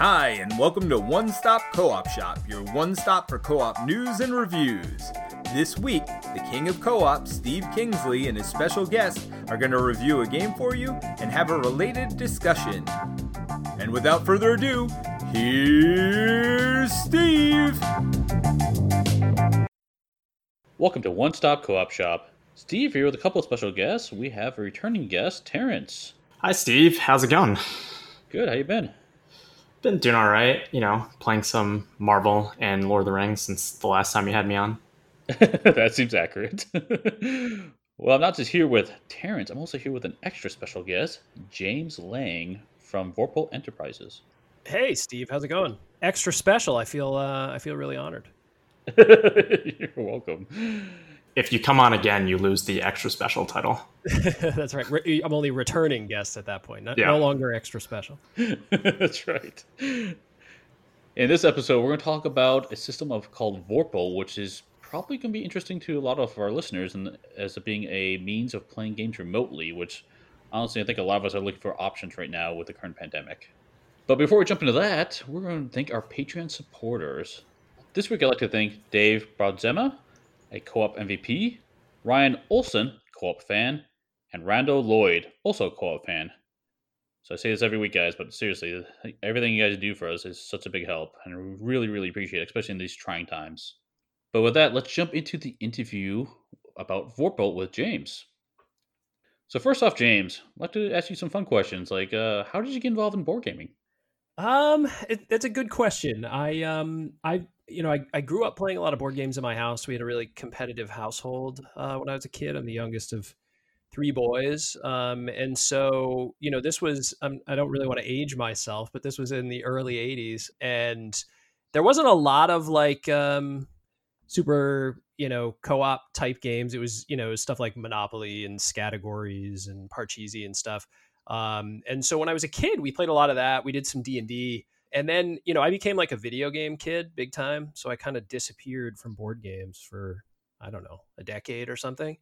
Hi, and welcome to One Stop Co op Shop, your one stop for co op news and reviews. This week, the king of co op, Steve Kingsley, and his special guest are going to review a game for you and have a related discussion. And without further ado, here's Steve! Welcome to One Stop Co op Shop. Steve here with a couple of special guests. We have a returning guest, Terrence. Hi, Steve. How's it going? Good, how you been? Been doing all right. You know, playing some Marvel and Lord of the Rings since the last time you had me on. that seems accurate. well, I'm not just here with Terrence. I'm also here with an extra special guest, James Lang from Vorpal Enterprises. Hey, Steve. How's it going? Extra special. I feel. Uh, I feel really honored. You're welcome. If you come on again, you lose the extra special title. That's right. Re- I'm only returning guest at that point. Not, Yeah. No longer extra special. That's right. In this episode, we're going to talk about a system of called Vorpal, which is probably going to be interesting to a lot of our listeners, and as it being a means of playing games remotely. Which, honestly, I think a lot of us are looking for options right now with the current pandemic. But before we jump into that, we're going to thank our Patreon supporters. This week, I'd like to thank Dave Brodzema, a co-op MVP, Ryan Olson, co-op fan, and Randall Lloyd, also a co-op fan. So I say this every week, guys, but seriously, everything you guys do for us is such a big help, and we really, really appreciate it, especially in these trying times. But with that, let's jump into the interview about Vorpal with James. So first off, James, I'd like to ask you some fun questions, like uh, how did you get involved in board gaming? Um, it, that's a good question. I um, I you know, I, I grew up playing a lot of board games in my house. We had a really competitive household uh, when I was a kid. I'm the youngest of three boys, um, and so you know, this was um, I don't really want to age myself, but this was in the early '80s, and there wasn't a lot of like um, super you know co-op type games. It was you know stuff like Monopoly and Scattergories and Parcheesi and stuff. Um, and so when I was a kid, we played a lot of that. We did some D and then you know I became like a video game kid big time. So I kind of disappeared from board games for I don't know a decade or something.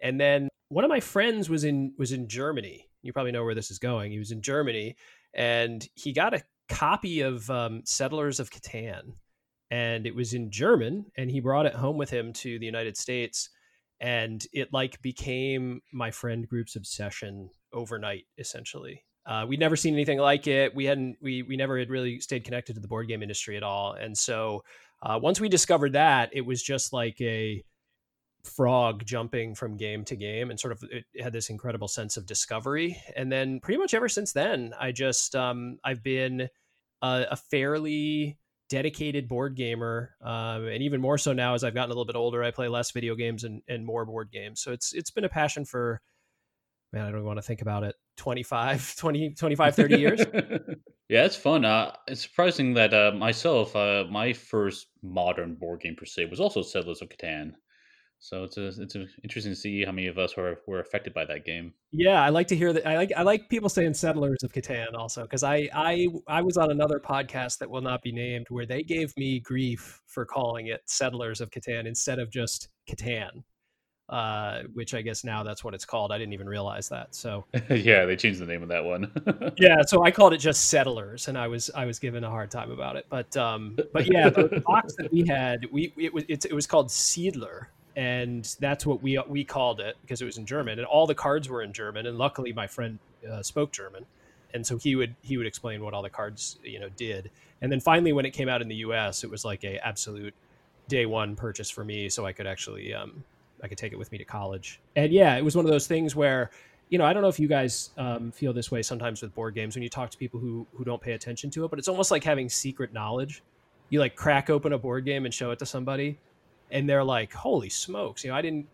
And then one of my friends was in was in Germany. You probably know where this is going. He was in Germany, and he got a copy of um, Settlers of Catan, and it was in German. And he brought it home with him to the United States, and it like became my friend group's obsession overnight essentially uh, we'd never seen anything like it. We hadn't we we never had really stayed connected to the board game industry at all. And so uh, once we discovered that it was just like a frog jumping from game to game and sort of it had this incredible sense of discovery. And then pretty much ever since then i just um, i've been a, a fairly dedicated board gamer um, and even more so now as i've gotten a little bit older i play less video games and, and more board games. So it's it's been a passion for man i don't want to think about it 25 20 25 30 years yeah, it's fun. Uh, it's surprising that uh, myself, uh, my first modern board game per se was also Settlers of Catan. So it's a, it's a, interesting to see how many of us were, were affected by that game. yeah i like to hear that i like i like people saying settlers of catan also because I, I i was on another podcast that will not be named where they gave me grief for calling it settlers of catan instead of just catan uh, which i guess now that's what it's called. I didn't even realize that. So yeah, they changed the name of that one. yeah so i called it just settlers and i was i was given a hard time about it. But um but yeah the box that we had we it was it, it was called Siedler and that's what we we called it because it was in german and all the cards were in german and luckily my friend uh, spoke german and so he would he would explain what all the cards you know did. And then finally when it came out in the us it was like a absolute day one purchase for me so i could actually um i could take it with me to college and yeah it was one of those things where you know, I don't know if you guys um, feel this way sometimes with board games when you talk to people who who don't pay attention to it, but it's almost like having secret knowledge. You like crack open a board game and show it to somebody, and they're like, "Holy smokes!" You know, I didn't,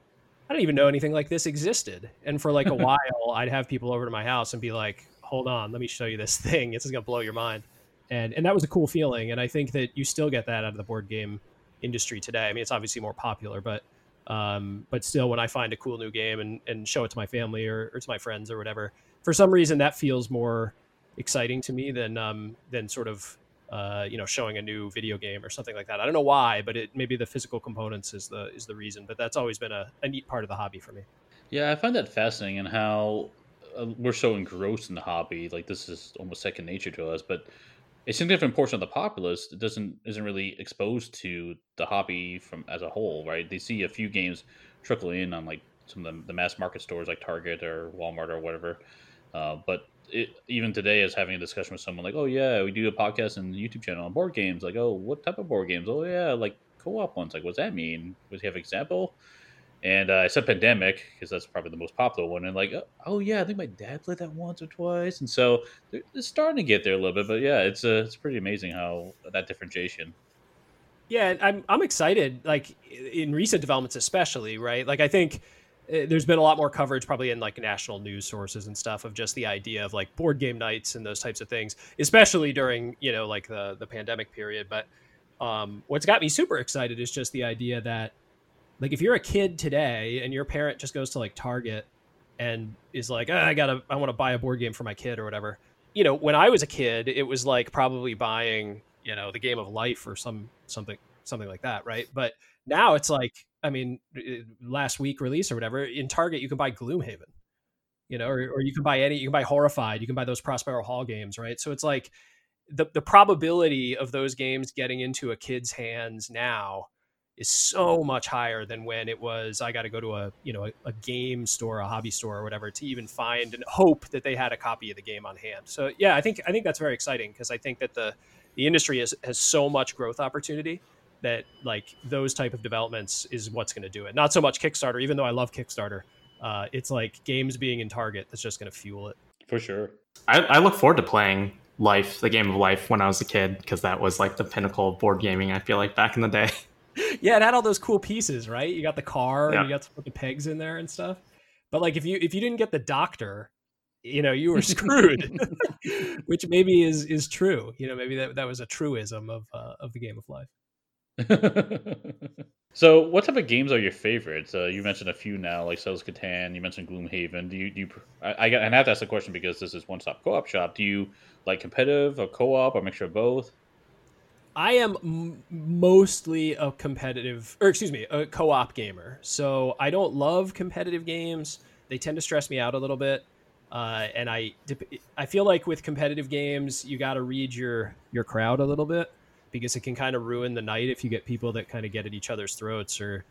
I didn't even know anything like this existed. And for like a while, I'd have people over to my house and be like, "Hold on, let me show you this thing. This is gonna blow your mind." And and that was a cool feeling. And I think that you still get that out of the board game industry today. I mean, it's obviously more popular, but um, but still, when I find a cool new game and, and show it to my family or, or to my friends or whatever, for some reason that feels more exciting to me than um, than sort of uh, you know showing a new video game or something like that. I don't know why, but it maybe the physical components is the is the reason. But that's always been a, a neat part of the hobby for me. Yeah, I find that fascinating and how uh, we're so engrossed in the hobby. Like this is almost second nature to us. But a significant portion of the populace doesn't isn't really exposed to the hobby from as a whole, right? They see a few games trickle in on like some of the, the mass market stores like Target or Walmart or whatever, uh, but it, even today, as having a discussion with someone like, "Oh yeah, we do a podcast and YouTube channel on board games." Like, "Oh, what type of board games?" "Oh yeah, like co-op ones." Like, what's that mean? Does he have an example? And uh, I said pandemic because that's probably the most popular one. And like, oh yeah, I think my dad played that once or twice. And so they're, starting to get there a little bit. But yeah, it's uh, it's pretty amazing how that differentiation. Yeah, I'm I'm excited. Like in recent developments, especially right. Like I think uh, there's been a lot more coverage probably in like national news sources and stuff of just the idea of like board game nights and those types of things especially during you know like the the pandemic period but um, what's got me super excited is just the idea that like if you're a kid today and your parent just goes to like Target and is like, oh, I gotta, I want to buy a board game for my kid or whatever. You know, when I was a kid, it was like probably buying, you know, the game of life or some something something like that, right? But now it's like, I mean, uh, last week release or whatever in Target, you can buy Gloomhaven, you know, or, or you can buy any, you can buy Horrified, you can buy those Prospero Hall games, right? So it's like the the probability of those games getting into a kid's hands now is so much higher than when it was I got to go to a you know a, a, game store, a hobby store or whatever to even find and hope that they had a copy of the game on hand. So yeah, I think I think that's very exciting because I think that the the industry has has so much growth opportunity that like those type of developments is what's going to do it. Not so much Kickstarter, even though I love Kickstarter. Uh, it's like games being in Target that's just going to fuel it. For sure. I, I look forward to playing Life, the game of life, when I was a kid because that was like the pinnacle of board gaming. I feel like back in the day. yeah, it had all those cool pieces, right? You got the car, yeah. and you got to put the pegs in there and stuff. But like, if you if you didn't get the doctor, you know, you were screwed. Which maybe is is true. You know, maybe that that was a truism of uh, of the game of life. so, what type of games are your favorites? Uh, you mentioned a few now, like Settlers Catan. You mentioned Gloomhaven. Do you do you? I, I, I have to ask the question because this is one stop co op shop. Do you like competitive or co op or mixture of both? I am m- mostly a competitive, or excuse me, a co-op gamer. So I don't love competitive games. They tend to stress me out a little bit, uh, and I I feel like with competitive games, you got to read your your crowd a little bit because it can kind of ruin the night if you get people that kind of get at each other's throats or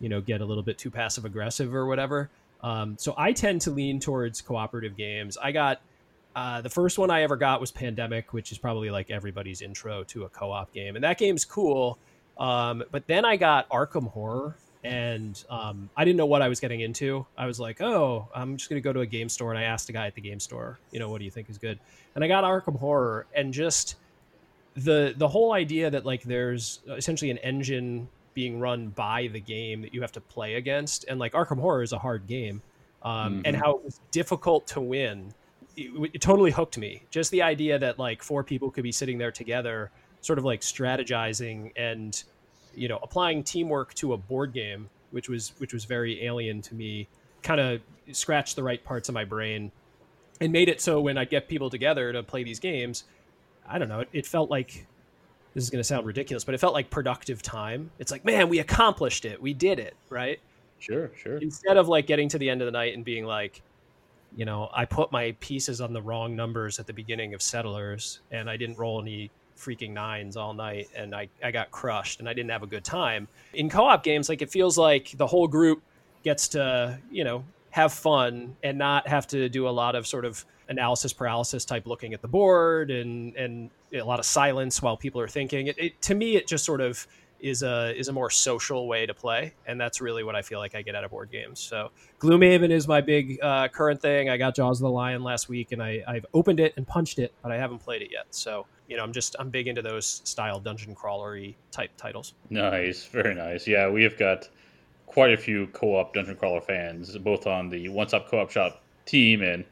you know get a little bit too passive aggressive or whatever. Um, so I tend to lean towards cooperative games. I got uh, the first one I ever got was Pandemic, which is probably like everybody's intro to a co-op game, and that game's cool. Um, but then I got Arkham Horror, and um, I didn't know what I was getting into. I was like, oh, I'm just gonna go to a game store, and I asked a guy at the game store, you know, what do you think is good? And I got Arkham Horror, and just the the whole idea that like there's essentially an engine being run by the game that you have to play against, and like Arkham Horror is a hard game, um, mm-hmm. and how it was difficult to win it, it totally hooked me. Just the idea that like four people could be sitting there together, sort of like strategizing and you know applying teamwork to a board game, which was which was very alien to me. Kind of scratched the right parts of my brain and made it so when I get people together to play these games, I don't know, it, it felt like this is going to sound ridiculous, but it felt like productive time. It's like, man, we accomplished it. We did it, right? Sure, sure. Instead of like getting to the end of the night and being like, you know, I put my pieces on the wrong numbers at the beginning of Settlers, and I didn't roll any freaking nines all night, and I, I got crushed, and I didn't have a good time. In co op games, like it feels like the whole group gets to, you know, have fun and not have to do a lot of sort of analysis paralysis type looking at the board and and a lot of silence while people are thinking. It, it, to me, it just sort of is a is a more social way to play, and that's really what I feel like I get out of board games. So Gloomhaven is my big uh, current thing. I got Jaws of the Lion last week, and I, I've opened it and punched it, but I haven't played it yet. So you know, I'm just I'm big into those style dungeon crawlery type titles. Nice, very nice. Yeah, we have got quite a few co-op dungeon crawler fans, both on the One Stop Co-op Shop team and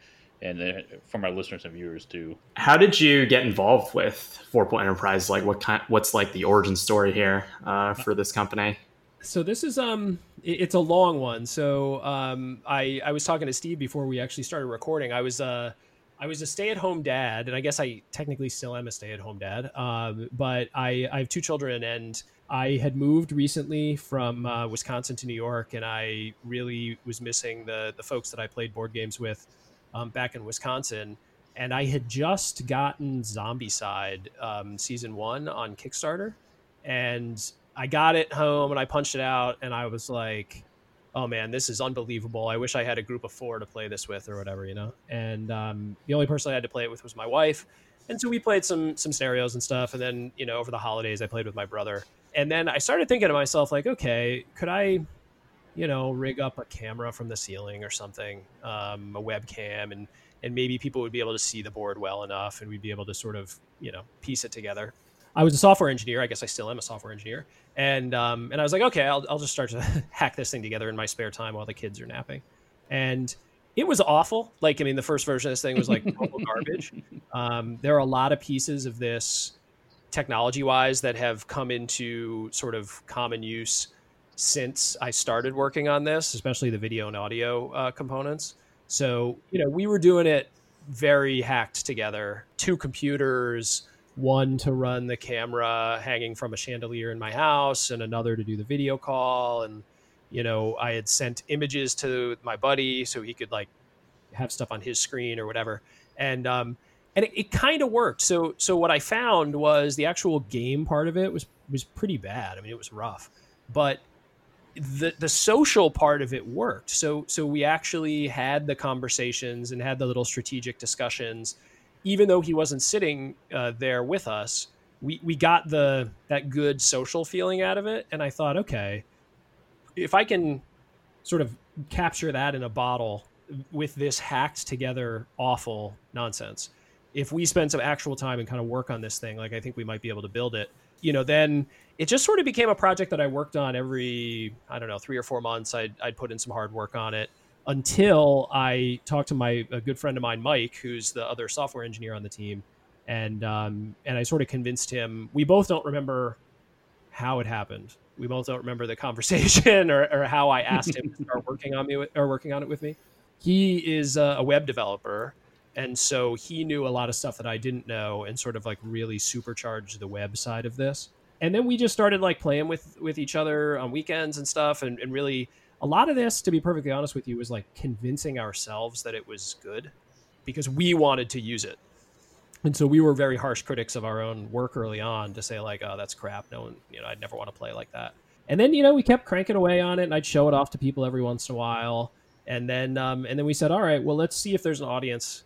and uh, from our listeners and viewers too. How did you get involved with Vorpal Enterprise? Like, what kind? What's like the origin story here uh, for this company? So this is um, it's a long one. So um, I I was talking to Steve before we actually started recording. I was uh. I was a stay-at-home dad, and I guess I technically still am a stay-at-home dad. Um, but I, I have two children, and I had moved recently from uh, Wisconsin to New York, and I really was missing the the folks that I played board games with um, back in Wisconsin. and I had just gotten Zombicide um, season one on Kickstarter, and I got it home and I punched it out, and I was like, "Oh man, this is unbelievable! I wish I had a group of four to play this with, or whatever, you know." And um, the only person I had to play it with was my wife, and so we played some some scenarios and stuff. And then you know over the holidays, I played with my brother, and then I started thinking to myself like, okay, could I you know, rig up a camera from the ceiling or something, um, a webcam, and and maybe people would be able to see the board well enough, and we'd be able to sort of you know piece it together. I was a software engineer. I guess I still am a software engineer, and um, and I was like, okay, I'll I'll just start to hack this thing together in my spare time while the kids are napping, and it was awful. Like, I mean, the first version of this thing was like total garbage. Um, there are a lot of pieces of this technology wise that have come into sort of common use since I started working on this, especially the video and audio uh, components. So, you know, we were doing it very hacked together. Two computers, one to run the camera hanging from a chandelier in my house, and another to do the video call. And, you know, I had sent images to my buddy so he could like have stuff on his screen or whatever. And, um, and it, it kind of worked. So, so what I found was the actual game part of it was was pretty bad. I mean, it was rough, but the the social part of it worked. So so we actually had the conversations and had the little strategic discussions, even though he wasn't sitting uh, there with us. We we got the that good social feeling out of it, and I thought, okay, if I can sort of capture that in a bottle with this hacked together awful nonsense, if we spend some actual time and kind of work on this thing, like I think we might be able to build it. You know, then it just sort of became a project that I worked on every, I don't know, three or four months. I'd, I'd put in some hard work on it until I talked to my a good friend of mine, Mike, who's the other software engineer on the team, and um, and I sort of convinced him. We both don't remember how it happened. We both don't remember the conversation or, or how I asked him to start working on me with, or working on it with me. He is a, web developer, and so he knew a lot of stuff that I didn't know, and sort of like really supercharged the web side of this and then we just started like playing with with each other on weekends and stuff. And, and really a lot of this to be perfectly honest with you was like convincing ourselves that it was good because we wanted to use it. And so we were very harsh critics of our own work early on to say like oh that's crap. No one you know i'd never want to play like that. And then you know we kept cranking away on it and i'd show it off to people every once in a while. And then um, and then we said all right well let's see if there's an audience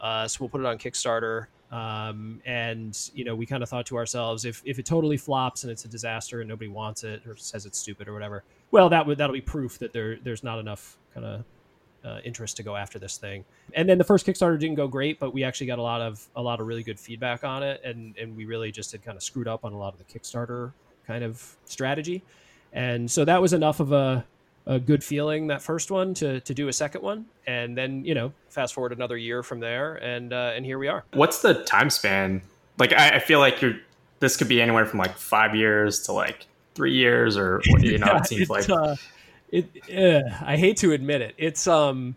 uh, so we'll put it on kickstarter um, and you know, we kind of thought to ourselves, if if it totally flops and it's a disaster and nobody wants it or says it's stupid or whatever, well, that would that'll be proof that there there's not enough kind of uh, interest to go after this thing. And then the first Kickstarter didn't go great, but we actually got a lot of a lot of really good feedback on it, and and we really just had kind of screwed up on a lot of the Kickstarter kind of strategy, and so that was enough of a a good feeling that first one to to do a second one, and then you know fast forward another year from there, and uh, and here we are. What's the time span? Like I, I feel like you're this could be anywhere from like five years to like three years, or you know, yeah, it seems like uh, it. Uh, I hate to admit it. It's um.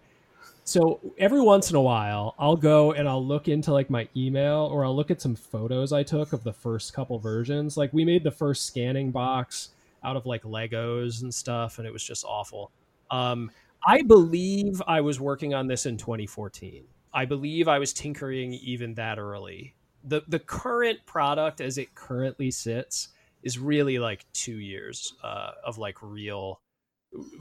So every once in a while, I'll go and I'll look into like my email or I'll look at some photos I took of the first couple versions. Like we made the first scanning box out of like Legos and stuff, and it was just awful. Um, I believe I was working on this in 2014. I believe I was tinkering even that early. The the current product as it currently sits is really like two years uh, of like real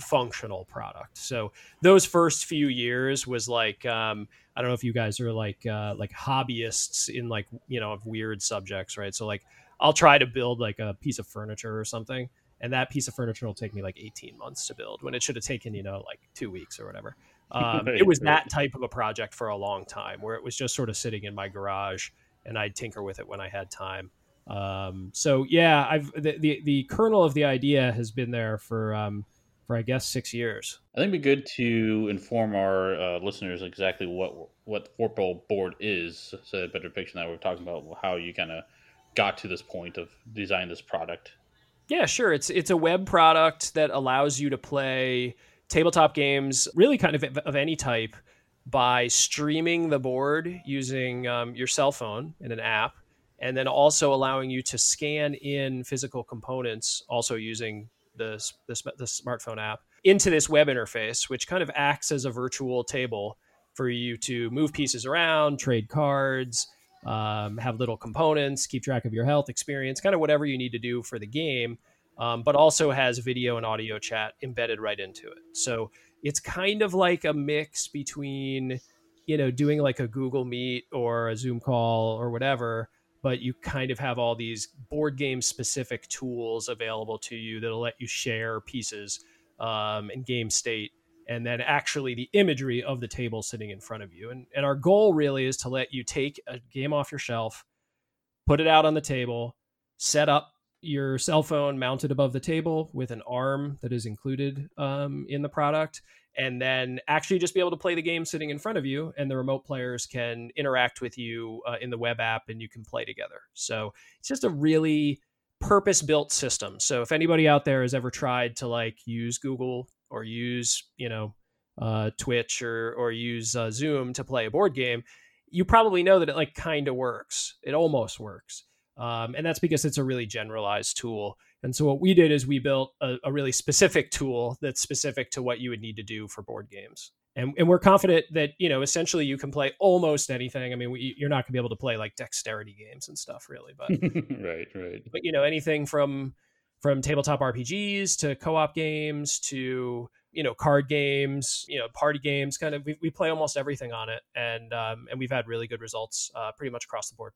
functional product. So those first few years was like um, I don't know if you guys are like uh, like hobbyists in like you know of weird subjects, right? So like I'll try to build like a piece of furniture or something and that piece of furniture will take me like 18 months to build when it should have taken you know like two weeks or whatever. Um, it was that type of a project for a long time where it was just sort of sitting in my garage and i'd tinker with it when i had time. Um, so yeah i've the, the, the kernel of the idea has been there for um, for i guess six years. I think it'd be good to inform our uh, listeners exactly what what vorpal board is so a better picture that we're talking about how you kind of got to this point of designing this product yeah, sure. It's it's a web product that allows you to play tabletop games, really kind of of any type, by streaming the board using um, your cell phone in an app, and then also allowing you to scan in physical components, also using the the, the smartphone app into this web interface, which kind of acts as a virtual table for you to move pieces around, trade cards, um, have little components, keep track of your health, experience, kind of whatever you need to do for the game. Um, but also has video and audio chat embedded right into it. So it's kind of like a mix between, you know, doing like a Google Meet or a Zoom call or whatever, but you kind of have all these board game specific tools available to you that'll let you share pieces um, and game state and then actually the imagery of the table sitting in front of you. And, and our goal really is to let you take a game off your shelf, put it out on the table, set up your cell phone mounted above the table with an arm that is included um, in the product, and then actually just be able to play the game sitting in front of you, and the remote players can interact with you uh, in the web app, and you can play together. So it's just a really purpose built system. So if anybody out there has ever tried to like use Google or use you know uh, Twitch or or use uh, Zoom to play a board game, you probably know that it like kind of works. It almost works, um, and that's because it's a really generalized tool. And so what we did is we built a, a really specific tool that's specific to what you would need to do for board games. And, and we're confident that you know essentially you can play almost anything. I mean, we, you're not going to be able to play like dexterity games and stuff, really, but right, right. But you know, anything from from tabletop RPGs to co-op games to you know card games, you know party games. Kind of, we, we play almost everything on it, and um, and we've had really good results uh, pretty much across the board.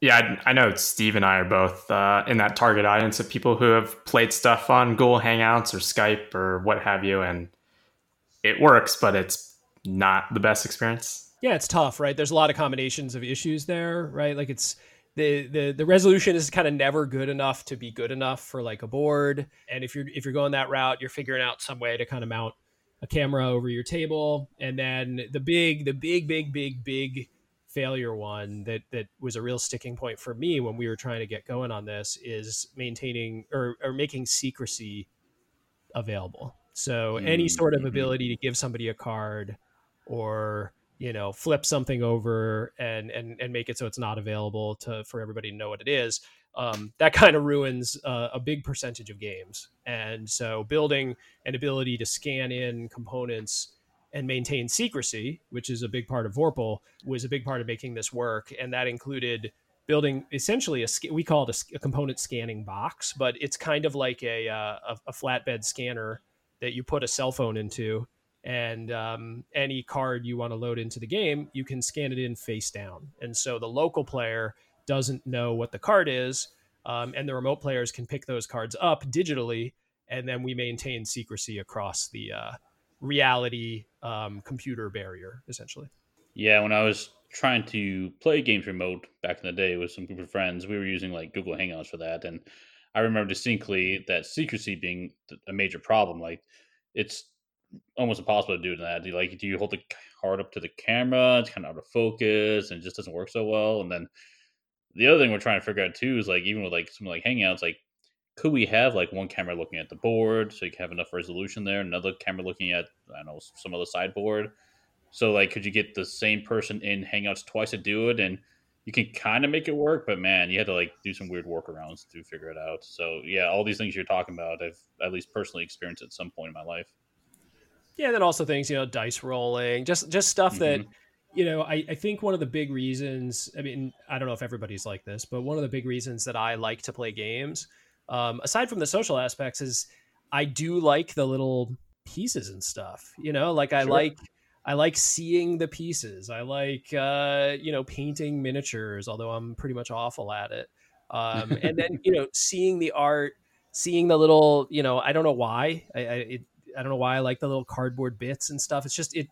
Yeah, I, I know Steve and I are both uh, in that target audience of people who have played stuff on Google Hangouts or Skype or what have you, and it works, but it's not the best experience. Yeah, it's tough, right? There's a lot of combinations of issues there, right? Like it's the the the resolution is kind of never good enough to be good enough for like a board. And if you're if you're going that route, you're figuring out some way to kind of mount a camera over your table. And then the big the big big big big failure one that that was a real sticking point for me when we were trying to get going on this is maintaining or, or making secrecy available. So mm-hmm. any sort of mm-hmm. ability to give somebody a card or you know flip something over and and and make it so it's not available to for everybody to know what it is um, that kind of ruins uh, a big percentage of games. And so building an ability to scan in components and maintain secrecy which is a big part of vorpal was a big part of making this work. And that included building essentially a we call it a, a component scanning box but it's kind of like a, uh, a, a flatbed scanner that you put a cell phone into and um, any card you want to load into the game, you can scan it in face down. And so the local player doesn't know what the card is, um, and the remote players can pick those cards up digitally, and then we maintain secrecy across the uh, reality um, computer barrier, essentially. Yeah, when I was trying to play games remote back in the day with some group of friends, we were using like Google Hangouts for that, and I remember distinctly that secrecy being a major problem. Like, it's almost impossible to do that. Do you, like do you hold the card up to the camera? It's kind of out of focus and it just doesn't work so well. And then the other thing we're trying to figure out too is like even with like something like Hangouts, like could we have like one camera looking at the board so you can have enough resolution there, another camera looking at I don't know some other sideboard. So like could you get the same person in Hangouts twice to do it and you can kind of make it work, but man, you had to like do some weird workarounds to figure it out. So yeah, all these things you're talking about, I've at least personally experienced at some point in my life. Yeah, then also things, you know, dice rolling, just just stuff mm-hmm. that you know, I, I think one of the big reasons, I mean, I don't know if everybody's like this, but one of the big reasons that I like to play games, um, aside from the social aspects, is I do like the little pieces and stuff. You know, like I sure. like I like seeing the pieces. I like uh, you know painting miniatures, although I'm pretty much awful at it. Um, and then you know seeing the art, seeing the little you know I don't know why I, I it, I don't know why I like the little cardboard bits and stuff. It's just it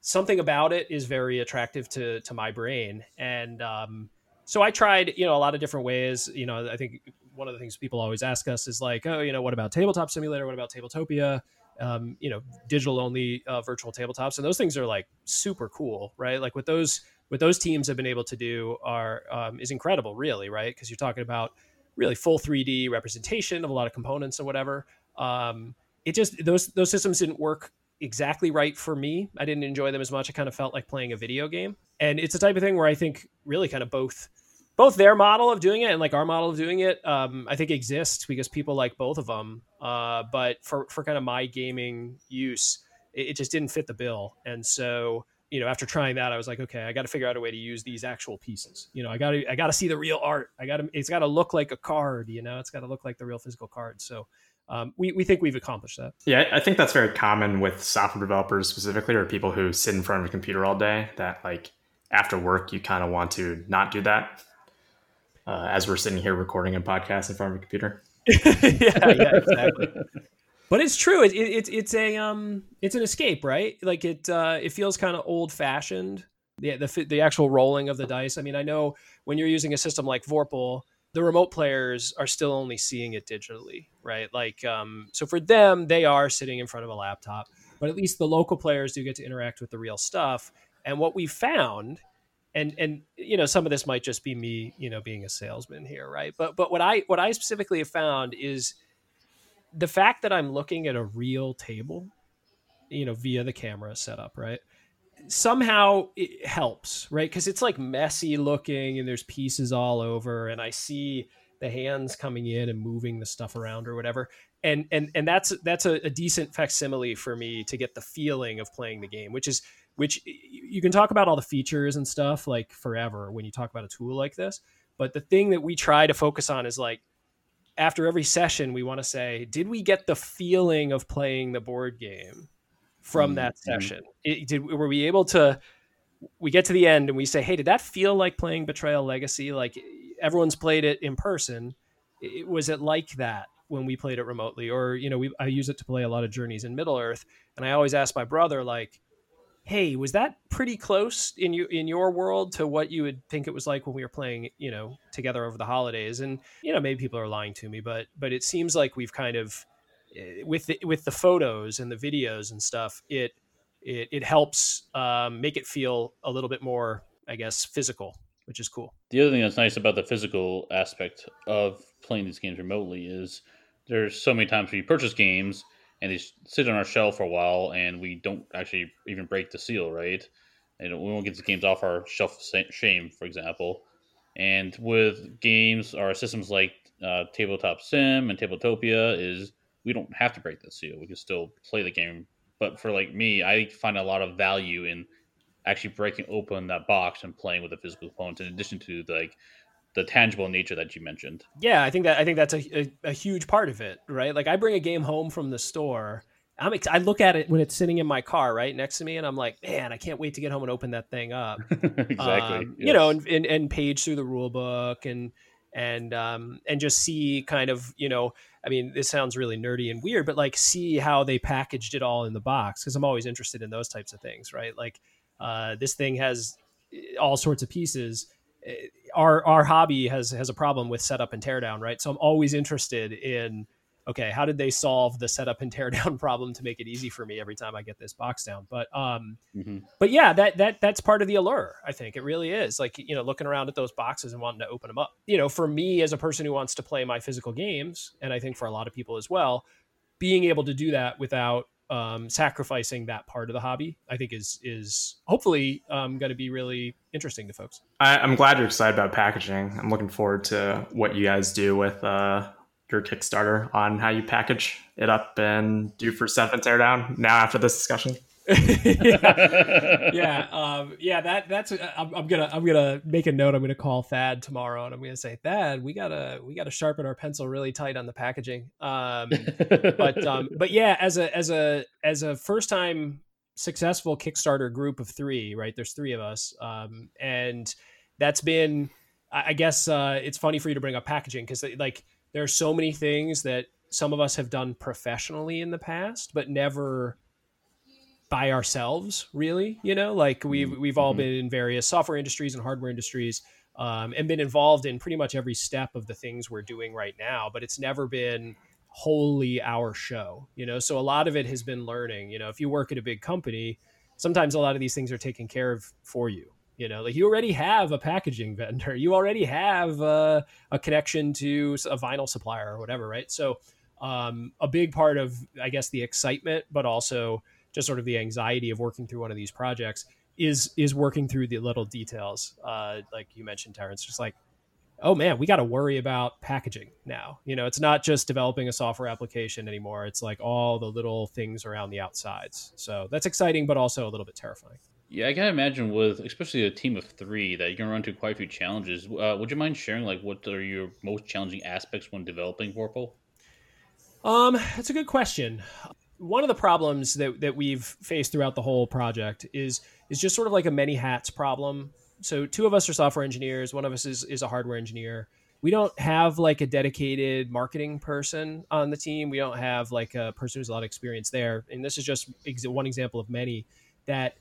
something about it is very attractive to to my brain, and um, so I tried you know a lot of different ways. You know, I think one of the things people always ask us is like, oh, you know, what about tabletop simulator? What about Tabletopia? Um, you know, digital only uh, virtual tabletops, and those things are like super cool, right? Like what those what those teams have been able to do are um, is incredible, really, right? Because you're talking about really full 3D representation of a lot of components and whatever. Um, it just those those systems didn't work exactly right for me. I didn't enjoy them as much. I kind of felt like playing a video game. And it's the type of thing where I think really kind of both both their model of doing it and like our model of doing it, um, I think exists because people like both of them. Uh, but for for kind of my gaming use, it, it, just didn't fit the bill. And so you know, after trying that, I was like, okay, I got to figure out a way to use these actual pieces. You know, I got to I got to see the real art. I got to it's got to look like a card. You know, it's got to look like the real physical card. So um, we, we think we've accomplished that. Yeah, I think that's very common with software developers specifically, or people who sit in front of a computer all day. That like after work, you kind of want to not do that. Uh, as we're sitting here recording a podcast in front of a computer. yeah, yeah, exactly. but it's true. It, it, it's a um, it's an escape, right? Like it uh, it feels kind of old fashioned. The, the the actual rolling of the dice. I mean, I know when you're using a system like Vorpal, the remote players are still only seeing it digitally, right? Like, um, so for them, they are sitting in front of a laptop, but at least the local players do get to interact with the real stuff. And what we found, and and you know, some of this might just be me, you know, being a salesman here, right? But but what I what I specifically have found is the fact that I'm looking at a real table, you know, via the camera setup, right? Somehow it helps, right? Because it's like messy looking and there's pieces all over, and I see the hands coming in and moving the stuff around or whatever. And and and that's that's a, a decent facsimile for me to get the feeling of playing the game, which is which you can talk about all the features and stuff like forever when you talk about a tool like this. But the thing that we try to focus on is like after every session, we want to say, did we get the feeling of playing the board game? From mm-hmm. that session? It, did were we able to? We get to the end and we say, "Hey, did that feel like playing Betrayal Legacy? Like everyone's played it in person. It, was it like that when we played it remotely? Or you know, we I use it to play a lot of Journeys in Middle Earth, and I always ask my brother like." hey was that pretty close in you in your world to what you would think it was like when we were playing you know together over the holidays and you know maybe people are lying to me but but it seems like we've kind of with the, with the photos and the videos and stuff, it it, it helps um, make it feel a little bit more, I guess, physical, which is cool. The other thing that's nice about the physical aspect of playing these games remotely is there's so many times we purchase games and they sit on our shelf for a while and we don't actually even break the seal, right? And we won't get the games off our shelf shame, for example. And with games or systems like uh, Tabletop Sim and Tabletopia is we don't have to break the seal. We can still play the game. But for like me, I find a lot of value in actually breaking open that box and playing with a physical opponent in addition to the, like the tangible nature that you mentioned. Yeah, I think that I think that's a, a, a huge part of it, right? Like I bring a game home from the store. I'm ex- I look at it when it's sitting in my car right next to me, and I'm like, man, I can't wait to get home and open that thing up. exactly. Um, yes. You know, and, and, and page through the rule book and and um, and just see kind of you know I mean this sounds really nerdy and weird, but like see how they packaged it all in the box because I'm always interested in those types of things, right? Like uh, this thing has eh, all sorts of pieces. Eh, our our hobby has has a problem with setup and teardown, right? So I'm always interested in okay, how did they solve the setup and teardown problem to make it easy for me every time I get this box down? But um, mm-hmm. but yeah, that that that's part of the allure. I think it really is. Like you know, looking around at those boxes and wanting to open them up. You know, for me as a person who wants to play my physical games, and I think for a lot of people as well, being able to do that without um, sacrificing that part of the hobby, I think is is hopefully um, going to be really interesting to folks. I, am glad you're excited about packaging. I'm looking forward to what you guys do with uh, your Kickstarter on how you package it up and do for and teardown now after this discussion. yeah, yeah, um, yeah. That that's. I'm, I'm, gonna I'm gonna make a note. I'm gonna call Thad tomorrow, and I'm gonna say, Thad, we gotta we gotta sharpen our pencil really tight on the packaging. Um, but um, but yeah, as a as a as a first time successful Kickstarter group of three, right? There's three of us, um, and that's been. I guess uh, it's funny for you to bring up packaging because like there are so many things that some of us have done professionally in the past, but never by ourselves, really. You know, like we've mm-hmm. we've all mm-hmm. been in various software industries and hardware industries, um, and been involved in pretty much every step of the things we're doing right now. But it's never been wholly our show. You know, so a lot of it has been learning. You know, if you work at a big company, sometimes a lot of these things are taken care of for you you know like you already have a packaging vendor. You already have a, a connection to a vinyl supplier or whatever right? So um, a big part of i guess the excitement but also just sort of the anxiety of working through one of these projects is is working through the little details uh, like you mentioned terrence just like oh man we got to worry about packaging now. You know it's not just developing a software application anymore. It's like all the little things around the outsides. So that's exciting but also a little bit terrifying Yeah, I can imagine with especially a team of three that you're gonna run into quite a few challenges. Uh, would you mind sharing like what are your most challenging aspects when developing Vorpal? Um, that's a good question. One of the problems that, that we've faced throughout the whole project is is just sort of like a many hats problem. So two of us are software engineers, one of us is, is a hardware engineer. We don't have like a dedicated marketing person on the team. We don't have like a person who's a lot of experience there. And this is just ex- one example of many that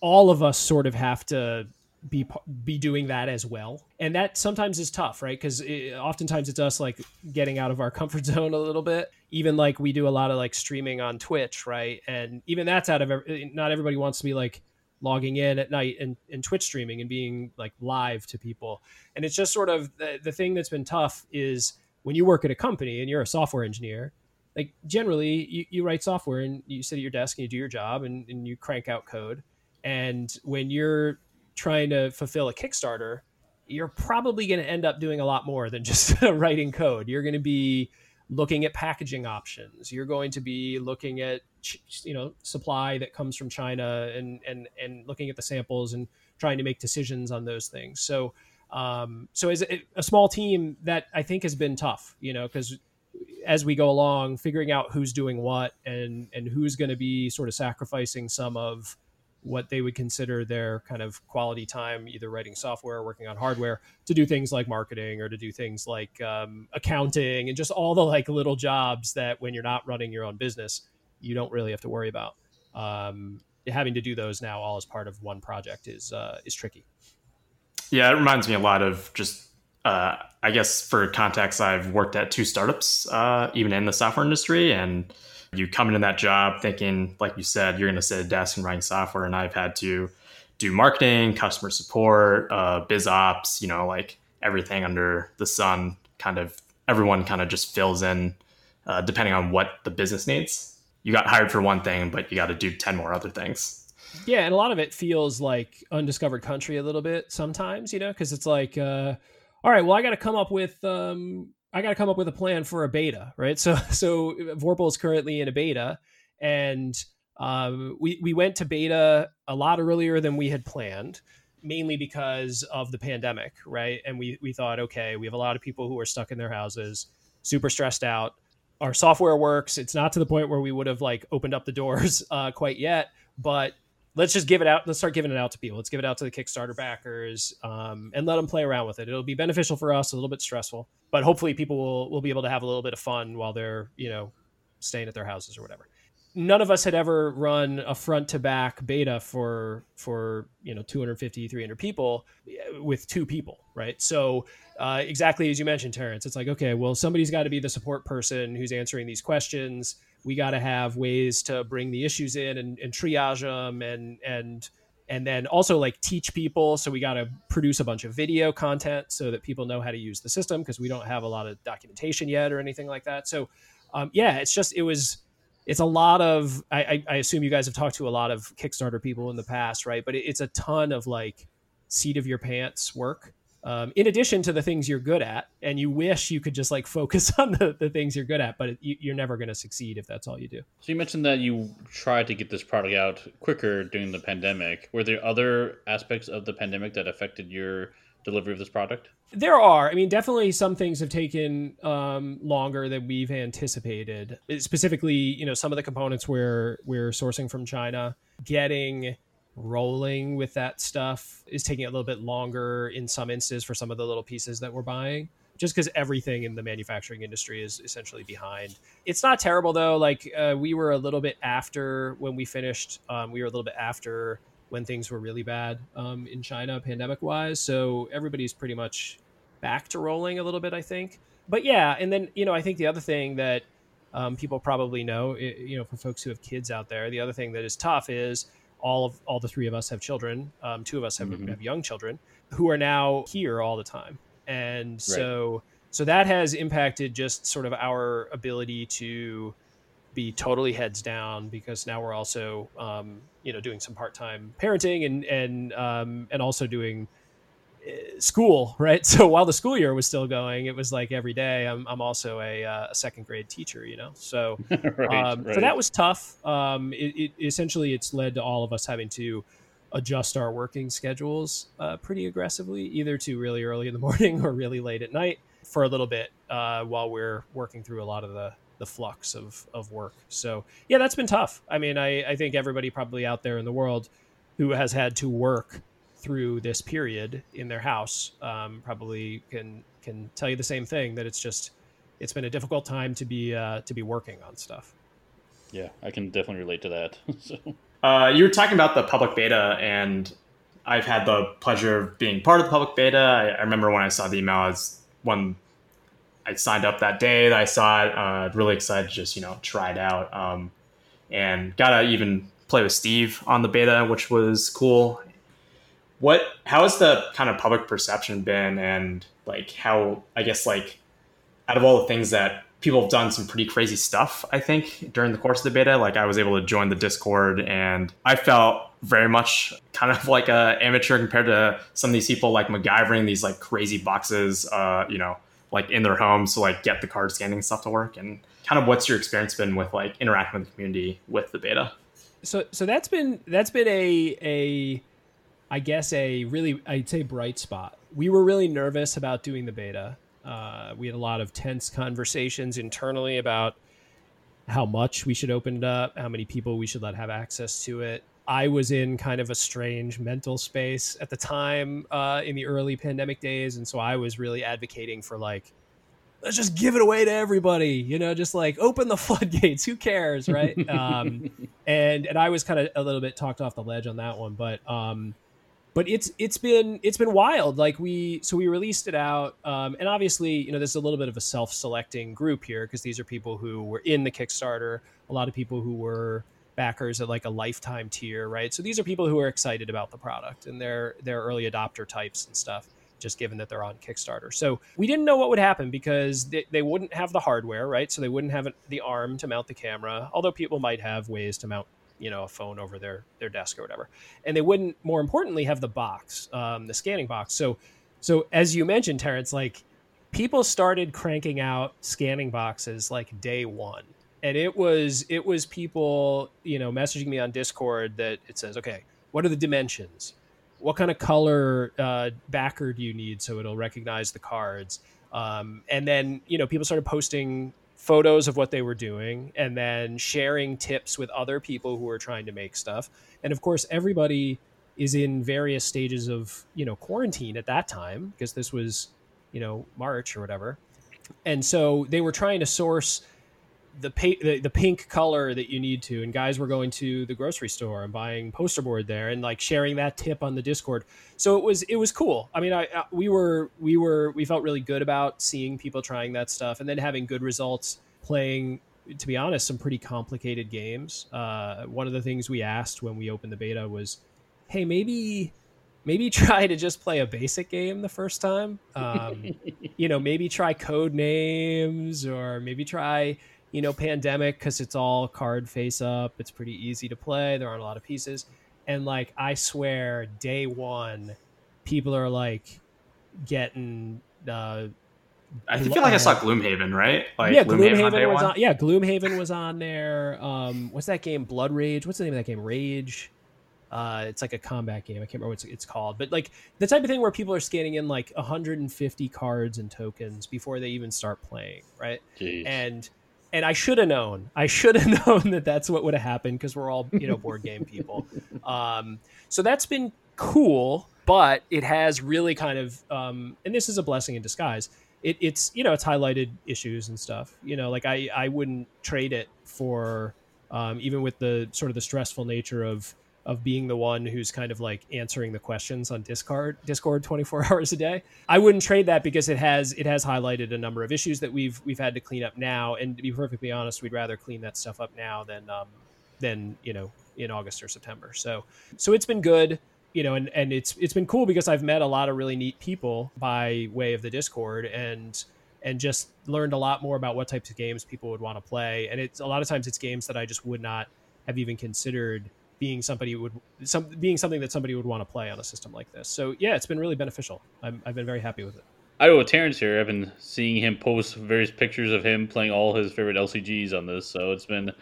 all of us sort of have to be be doing that as well. And that sometimes is tough right? Because it, oftentimes it's us like getting out of our comfort zone a little bit. Even like we do a lot of like streaming on twitch right? And even that's out of eh, not everybody wants to be like logging in at night and, and twitch streaming and being like live to people. And it's just sort of the, the thing that's been tough is when you work at a company and you're a software engineer like generally you, you write software and you sit at your desk and you do your job and, and you crank out code and when you're trying to fulfill a Kickstarter, you're probably going to end up doing a lot more than just writing code. You're going to be looking at packaging options. You're going to be looking at you know supply that comes from China and and and looking at the samples and trying to make decisions on those things. So um, so as a, a small team, that I think has been tough. You know because as we go along, figuring out who's doing what and and who's going to be sort of sacrificing some of what they would consider their kind of quality time, either writing software or working on hardware, to do things like marketing or to do things like um, accounting and just all the like little jobs that when you're not running your own business, you don't really have to worry about. Um, having to do those now all as part of one project is uh, is tricky. Yeah, it reminds me a lot of just. Uh, I guess for context, I've worked at two startups, uh, even in the software industry, and you come into that job thinking, like you said, you're going to sit at a desk and write software. And I've had to do marketing, customer support, uh, biz ops, you know, like everything under the sun. Kind of everyone kind of just fills in uh, depending on what the business needs. You got hired for one thing, but you got to do 10 more other things. Yeah. And a lot of it feels like undiscovered country a little bit sometimes, you know, because it's like, uh, all right, well, I got to come up with um, I got to come up with a plan for a beta, right? So so Vorpal is currently in a beta, and um, we we went to beta a lot earlier than we had planned, mainly because of the pandemic, right? And we we thought, okay, we have a lot of people who are stuck in their houses, super stressed out. Our software works. It's not to the point where we would have like opened up the doors uh, quite yet, but let's just give it out. Let's start giving it out to people. Let's give it out to the Kickstarter backers um, and let them play around with it. It'll be beneficial for us, a little bit stressful, but hopefully people will, will be able to have a little bit of fun while they're, you know, staying at their houses or whatever. None of us had ever run a front to back beta for, for, you know, 250, 300 people eh, with two people. Right. So uh, exactly as you mentioned, Terrence, it's like, okay, well, somebody's got to be the support person who's answering these questions we got to have ways to bring the issues in and, and triage them and and and then also like teach people. So we got to produce a bunch of video content so that people know how to use the system because we don't have a lot of documentation yet or anything like that. So um, yeah it's just it was it's a lot of I, I assume you guys have talked to a lot of kickstarter people in the past right? But it, it's a ton of like seat of your pants work um, in addition to the things you're good at and you wish you could just like focus on the, the things you're good at but you, you're never going to succeed if that's all you do. So you mentioned that you tried to get this product out quicker during the pandemic. Were there other aspects of the pandemic that affected your delivery of this product? There are. I mean definitely some things have taken um, longer than we've anticipated. Specifically you know some of the components we're we're sourcing from china getting rolling with that stuff is taking a little bit longer in some instances for some of the little pieces that we're buying just because everything in the manufacturing industry is essentially behind. It's not terrible though. Like uh, we were a little bit after when we finished um, we were a little bit after when things were really bad um, in china pandemic wise so everybody's pretty much back to rolling a little bit i think. But yeah and then you know i think the other thing that um, people probably know you know for folks who have kids out there the other thing that is tough is all of all the three of us have children. Um, two of us have, mm-hmm. have young children who are now here all the time, and right. so so that has impacted just sort of our ability to be totally heads down because now we're also um, you know doing some part time parenting and and um, and also doing school, right? So while the school year was still going, it was like every day. I'm, I'm also a, uh, a second grade teacher, you know. So, right, um, right. so that was tough. Um, it, it essentially it's led to all of us having to adjust our working schedules uh, pretty aggressively, either to really early in the morning or really late at night for a little bit uh, while we're working through a lot of the the flux of of work. So yeah, that's been tough. I mean, I, I think everybody probably out there in the world who has had to work through this period in their house um, probably can can tell you the same thing that it's just it's been a difficult time to be uh, to be working on stuff. Yeah, I can definitely relate to that. so. Uh, you were talking about the public beta, and I've had the pleasure of being part of the public beta. I, I remember when I saw the email, as when I signed up that day that I saw it. Uh, really excited to just you know try it out, um, and got to even play with Steve on the beta, which was cool. What? How has the kind of public perception been, and like how I guess like out of all the things that people have done some pretty crazy stuff, I think, during the course of the beta. Like I was able to join the Discord and I felt very much kind of like a amateur compared to some of these people like MacGyvering these like crazy boxes, uh, you know, like in their homes to like get the card scanning stuff to work. And kind of what's your experience been with like interacting with the community with the beta? So so that's been that's been a a I guess a really I'd say bright spot. We were really nervous about doing the beta. Uh, we had a lot of tense conversations internally about how much we should open it up, how many people we should let have access to it. I was in kind of a strange mental space at the time uh, in the early pandemic days, and so I was really advocating for like, let's just give it away to everybody, you know, just like open the floodgates. Who cares, right? um, and and I was kind of a little bit talked off the ledge on that one, but um, but it's it's been it's been wild. Like we so we released it out um, and obviously you know there's a little bit of a self-selecting group here because these are people who were in the kickstarter a lot of people who were backers at like a lifetime tier right? So these are people who are excited about the product and they're they're early adopter types and stuff just given that they're on kickstarter. So we didn't know what would happen because they, they wouldn't have the hardware right? So they wouldn't have the arm to mount the camera although people might have ways to mount you know a phone over their their desk or whatever. And they wouldn't more importantly have the box um, the scanning box. So so as you mentioned terrence like people started cranking out scanning boxes like day one. And it was it was people you know messaging me on discord that it says okay what are the dimensions? What kind of color uh, backer do you need so it'll recognize the cards? Um, and then you know people started posting photos of what they were doing and then sharing tips with other people who were trying to make stuff. And of course everybody is in various stages of you know quarantine at that time because this was you know march or whatever. And so they were trying to source the, pa- the the pink color that you need to and guys were going to the grocery store and buying poster board there and like sharing that tip on the discord. So it was it was cool. I mean i, I we were we were we felt really good about seeing people trying that stuff and then having good results playing to be honest some pretty complicated games. Uh, one of the things we asked when we opened the beta was hey maybe maybe try to just play a basic game the first time. Um, you know maybe try Codenames or maybe try you know pandemic because it's all card face up it's pretty easy to play there aren't a lot of pieces and like i swear day one people are like getting uh I feel like I saw Gloomhaven, right? Like yeah, Gloomhaven, on was on. Yeah, Gloomhaven was on there. Um, what's that game? Blood Rage. What's the name of that game? Rage. Uh, it's like a combat game. I can't remember what it's, it's called, but like the type of thing where people are scanning in like 150 cards and tokens before they even start playing, right? Jeez. And and I should have known. I should have known that that's what would have happened because we're all you know board game people. Um, so that's been cool, but it has really kind of um, and this is a blessing in disguise. It, it's you know it's highlighted issues and stuff. You know, like I I wouldn't trade it for um, even with the sort of the stressful nature of of being the one who's kind of like answering the questions on Discord Discord 24 hours a day. I wouldn't trade that because it has it has highlighted a number of issues that we've we've had to clean up now. And to be perfectly honest, we'd rather clean that stuff up now than um, than you know in August or September. So so it's been good. You know, and, and it's it's been cool because I've met a lot of really neat people by way of the Discord and and just learned a lot more about what types of games people would want to play. And it's a lot of times it's games that I just would not have even considered being somebody would some being something that somebody would want to play on a system like this. So yeah, it's been really beneficial. i have been very happy with it. I know Terrence here, I've been seeing him post various pictures of him playing all his favorite LCGs on this, so it's been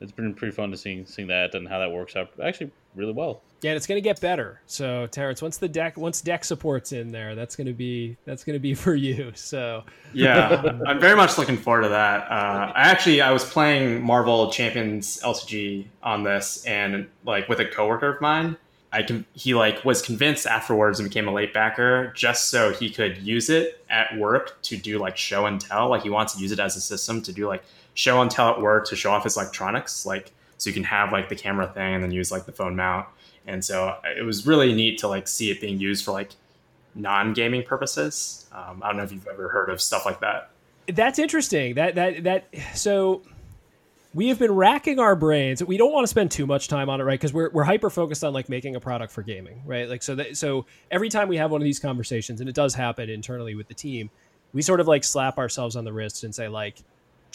it's been pretty fun to see seeing that and how that works out actually really well. Yeah, and it's going to get better. So Terrence, once the deck once deck support's in there, that's going to be that's going to be for you. So yeah, I'm very much looking forward to that. Uh, I actually I was playing Marvel Champions LCG on this, and like with a coworker of mine, I can he like was convinced afterwards and became a late backer just so he could use it at work to do like show and tell. Like he wants to use it as a system to do like show and tell at work to show off his electronics, like so you can have like the camera thing and then use like the phone mount. And so it was really neat to like see it being used for like non-gaming purposes. Um, I don't know if you've ever heard of stuff like that. That's interesting. That that that so we have been racking our brains. We don't want to spend too much time on it, right? Because we're, we're hyper focused on like making a product for gaming, right? Like so that so every time we have one of these conversations, and it does happen internally with the team, we sort of like slap ourselves on the wrist and say like,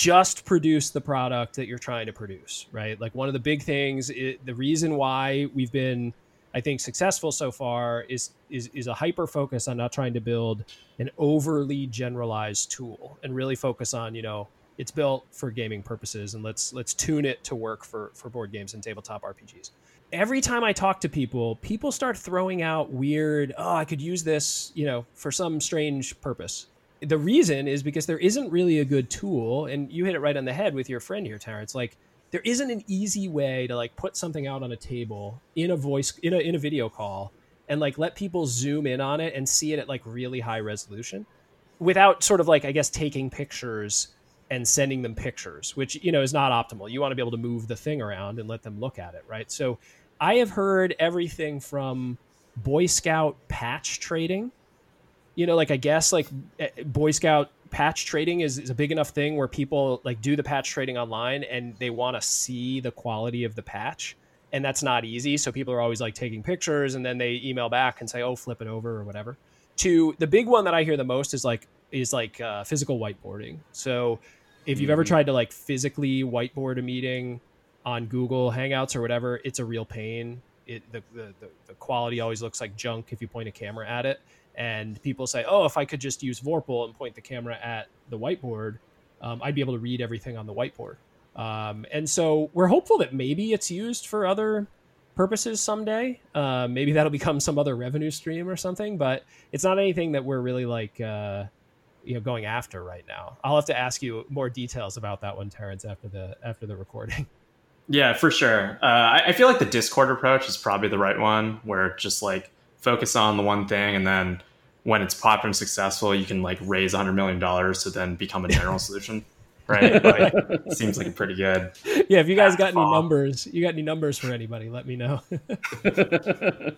just produce the product that you're trying to produce, right? Like one of the big things, it, the reason why we've been, I think, successful so far is is is a hyper focus on not trying to build an overly generalized tool and really focus on, you know, it's built for gaming purposes and let's let's tune it to work for for board games and tabletop RPGs. Every time I talk to people, people start throwing out weird, oh, I could use this, you know, for some strange purpose the reason is because there isn't really a good tool and you hit it right on the head with your friend here terrence like there isn't an easy way to like put something out on a table in a voice in a, in a video call and like let people zoom in on it and see it at like really high resolution without sort of like i guess taking pictures and sending them pictures which you know is not optimal. You want to be able to move the thing around and let them look at it right? So i have heard everything from boy scout patch trading you know, like I guess like eh, Boy Scout patch trading is, is a big enough thing where people like do the patch trading online and they want to see the quality of the patch. And that's not easy. So people are always like taking pictures and then they email back and say, oh, flip it over or whatever. To the big one that I hear the most is like is like uh, physical whiteboarding. So if you've mm-hmm. ever tried to like physically whiteboard a meeting on Google Hangouts or whatever, it's a real pain. It the, the, the, the quality always looks like junk if you point a camera at it and people say, "Oh, if I could just use Vorpal and point the camera at the whiteboard, um, I'd be able to read everything on the whiteboard." Um, and so we're hopeful that maybe it's used for other purposes someday. Uh, maybe that'll become some other revenue stream or something. But it's not anything that we're really like, uh, you know, going after right now. I'll have to ask you more details about that one, Terrence, after the after the recording. Yeah, for sure. Uh, I, I feel like the Discord approach is probably the right one, where just like focus on the one thing and then when it's popular and successful you can like raise 100 million dollars to then become a general solution right? Like, seems like pretty good yeah if you guys got any numbers you got any numbers for anybody let me know.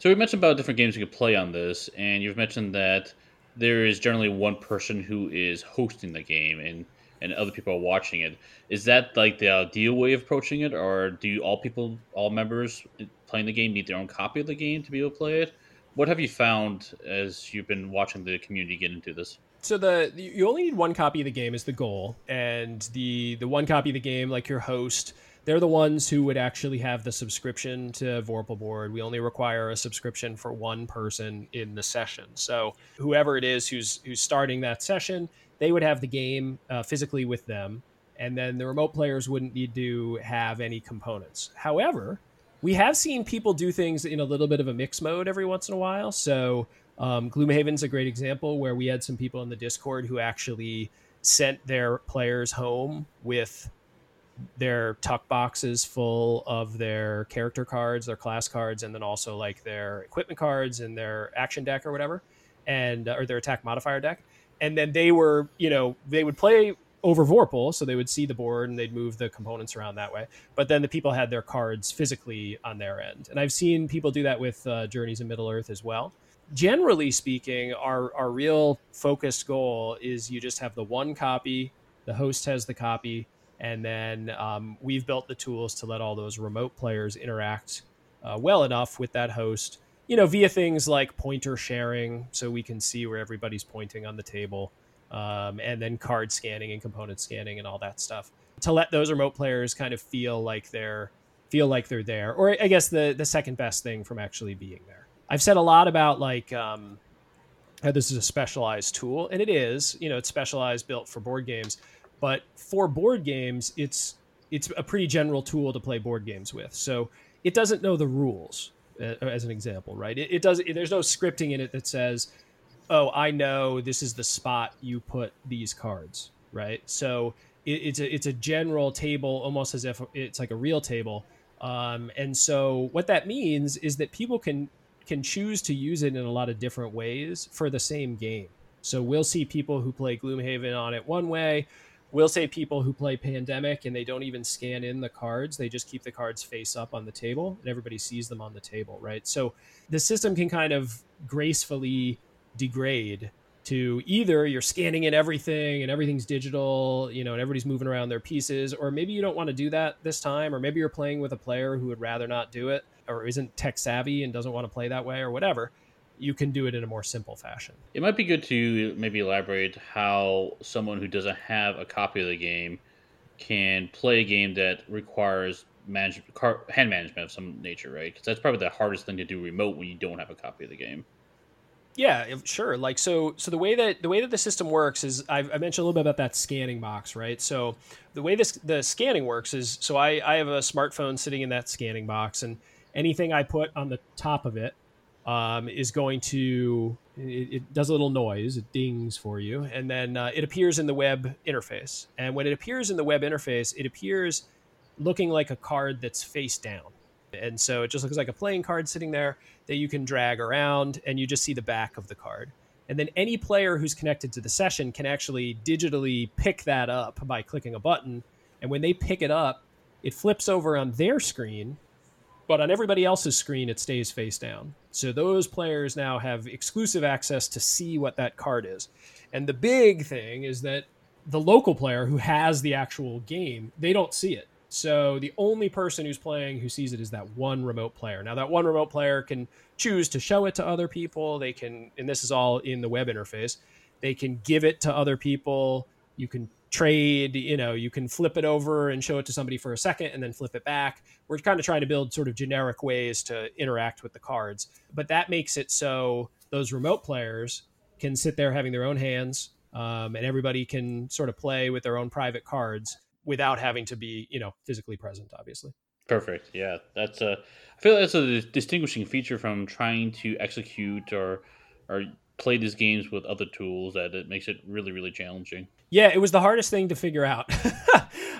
So we mentioned about different games you could play on this and you've mentioned that there is generally one person who is hosting the game and and other people are watching it. Is that like the ideal way of approaching it, or do all people, all members playing the game need their own copy of the game to be able to play it? What have you found as you've been watching the community get into this? So the you only need one copy of the game is the goal, and the the one copy of the game, like your host, they're the ones who would actually have the subscription to Vorpal Board. We only require a subscription for one person in the session. So whoever it is who's who's starting that session, they would have the game uh, physically with them, and then the remote players wouldn't need to have any components. However, we have seen people do things in a little bit of a mix mode every once in a while. So um, Gloomhaven's a great example where we had some people in the Discord who actually sent their players home with their tuck boxes full of their character cards, their class cards, and then also like their equipment cards and their action deck or whatever, and or their attack modifier deck and then they were, you know, they would play over Vorpal, so they would see the board and they'd move the components around that way. But then the people had their cards physically on their end, and I've seen people do that with uh, Journeys in Middle Earth as well. Generally speaking, our our real focused goal is you just have the one copy, the host has the copy, and then um, we've built the tools to let all those remote players interact uh, well enough with that host you know, via things like pointer sharing, so we can see where everybody's pointing on the table, um, and then card scanning and component scanning and all that stuff to let those remote players kind of feel like they're feel like they're there, or I guess the the second best thing from actually being there. I've said a lot about like um, how this is a specialized tool, and it is. You know, it's specialized, built for board games, but for board games, it's it's a pretty general tool to play board games with. So it doesn't know the rules, uh, as an example, right? It, it does. It, there's no scripting in it that says, "Oh, I know this is the spot you put these cards," right? So it, it's a it's a general table, almost as if it's like a real table um, and so what that means is that people can can choose to use it in a lot of different ways for the same game. So we'll see people who play Gloomhaven on it one way. We'll say people who play Pandemic and they don't even scan in the cards. They just keep the cards face up on the table and everybody sees them on the table, right? So the system can kind of gracefully degrade to either you're scanning in everything and everything's digital, you know, and everybody's moving around their pieces, or maybe you don't want to do that this time, or maybe you're playing with a player who would rather not do it or isn't tech savvy and doesn't want to play that way or whatever. You can do it in a more simple fashion. It might be good to maybe elaborate how someone who doesn't have a copy of the game can play a game that requires manage, hand management of some nature, right? Because that's probably the hardest thing to do remote when you don't have a copy of the game. Yeah, sure. Like so, so the way that the way that the system works is I've, I mentioned a little bit about that scanning box, right? So the way this the scanning works is so I I have a smartphone sitting in that scanning box, and anything I put on the top of it um, is going to it, it, does a little noise, it dings for you, and then uh, it appears in the web interface. And when it appears in the web interface, it appears looking like a card that's face down. And so it just looks like a playing card sitting there that you can drag around and you just see the back of the card. And then any player who's connected to the session can actually digitally pick that up by clicking a button. And when they pick it up, it flips over on their screen, but on everybody else's screen, it stays face down. So those players now have exclusive access to see what that card is. And the big thing is that the local player who has the actual game, they don't see it. So the only person who's playing who sees it is that one remote player. Now that one remote player can choose to show it to other people. They can, and this is all in the web interface. They can give it to other people. You can trade. You know, you can flip it over and show it to somebody for a second, and then flip it back. We're kind of trying to build sort of generic ways to interact with the cards, but that makes it so those remote players can sit there having their own hands, um, and everybody can sort of play with their own private cards without having to be you know physically present obviously. Perfect. Yeah that's a i feel like that's a distinguishing feature from trying to execute or or play these games with other tools that it makes it really really challenging. Yeah it was the hardest thing to figure out.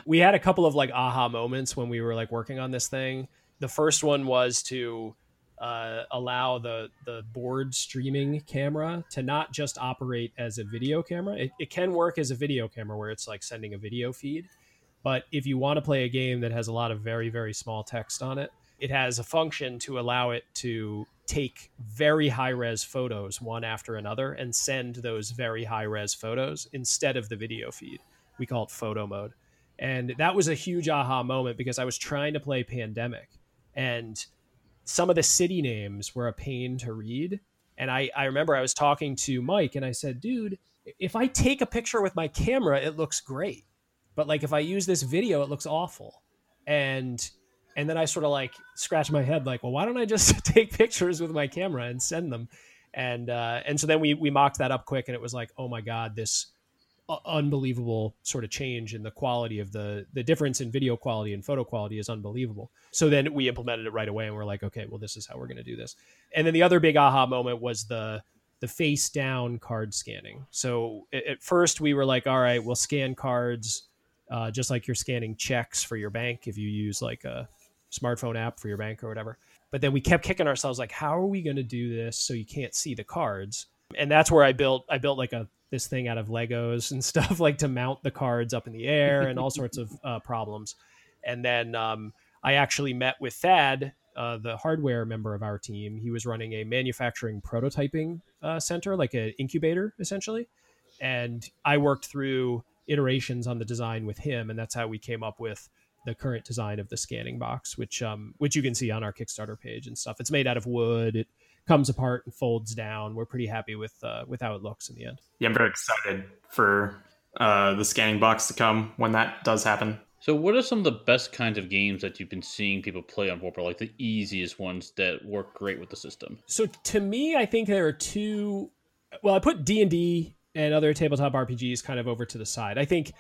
We had a couple of like aha moments when we were like working on this thing. The first one was to uh, allow the the board streaming camera to not just operate as a video camera. It, it, can work as a video camera where it's like sending a video feed, but if you want to play a game that has a lot of very, very small text on it, it has a function to allow it to take very high res photos one after another and send those very high res photos instead of the video feed. We call it photo mode. And that was a huge aha moment because I was trying to play Pandemic and some of the city names were a pain to read. And I, I remember I was talking to Mike and I said, dude, if I take a picture with my camera, it looks great but like if I use this video, it looks awful. And and then I sort of like scratch my head like, well, why don't I just take pictures with my camera and send them? And uh, and so then we we mocked that up quick, and it was like, oh my god, this unbelievable sort of change in the quality of the the difference in video quality and photo quality is unbelievable. So then we implemented it right away, and we're like, okay, well, this is how we're going to do this. And then the other big aha moment was the the face down card scanning. So at first we were like, all right, we'll scan cards uh, just like you're scanning checks for your bank if you use like a smartphone app for your bank or whatever. But then we kept kicking ourselves like, how are we going to do this so you can't see the cards? And that's where I built I built like a this thing out of Legos and stuff like to mount the cards up in the air and all sorts of uh, problems. And then um, I actually met with Thad, uh, the hardware member of our team. He was running a manufacturing prototyping uh, center, like an incubator essentially. And I worked through iterations on the design with him, and that's how we came up with the current design of the scanning box, which um, which you can see on our Kickstarter page and stuff. It's made out of wood. It comes apart and folds down. We're pretty happy with uh, with how it looks in the end. Yeah, I'm very excited for uh, the scanning box to come when that does happen. So, what are some of the best kinds of games that you've been seeing people play on Vorpal, like the easiest ones that work great with the system? So, to me, I think there are two. Well, I put D and D and other tabletop RPGs kind of over to the side. I think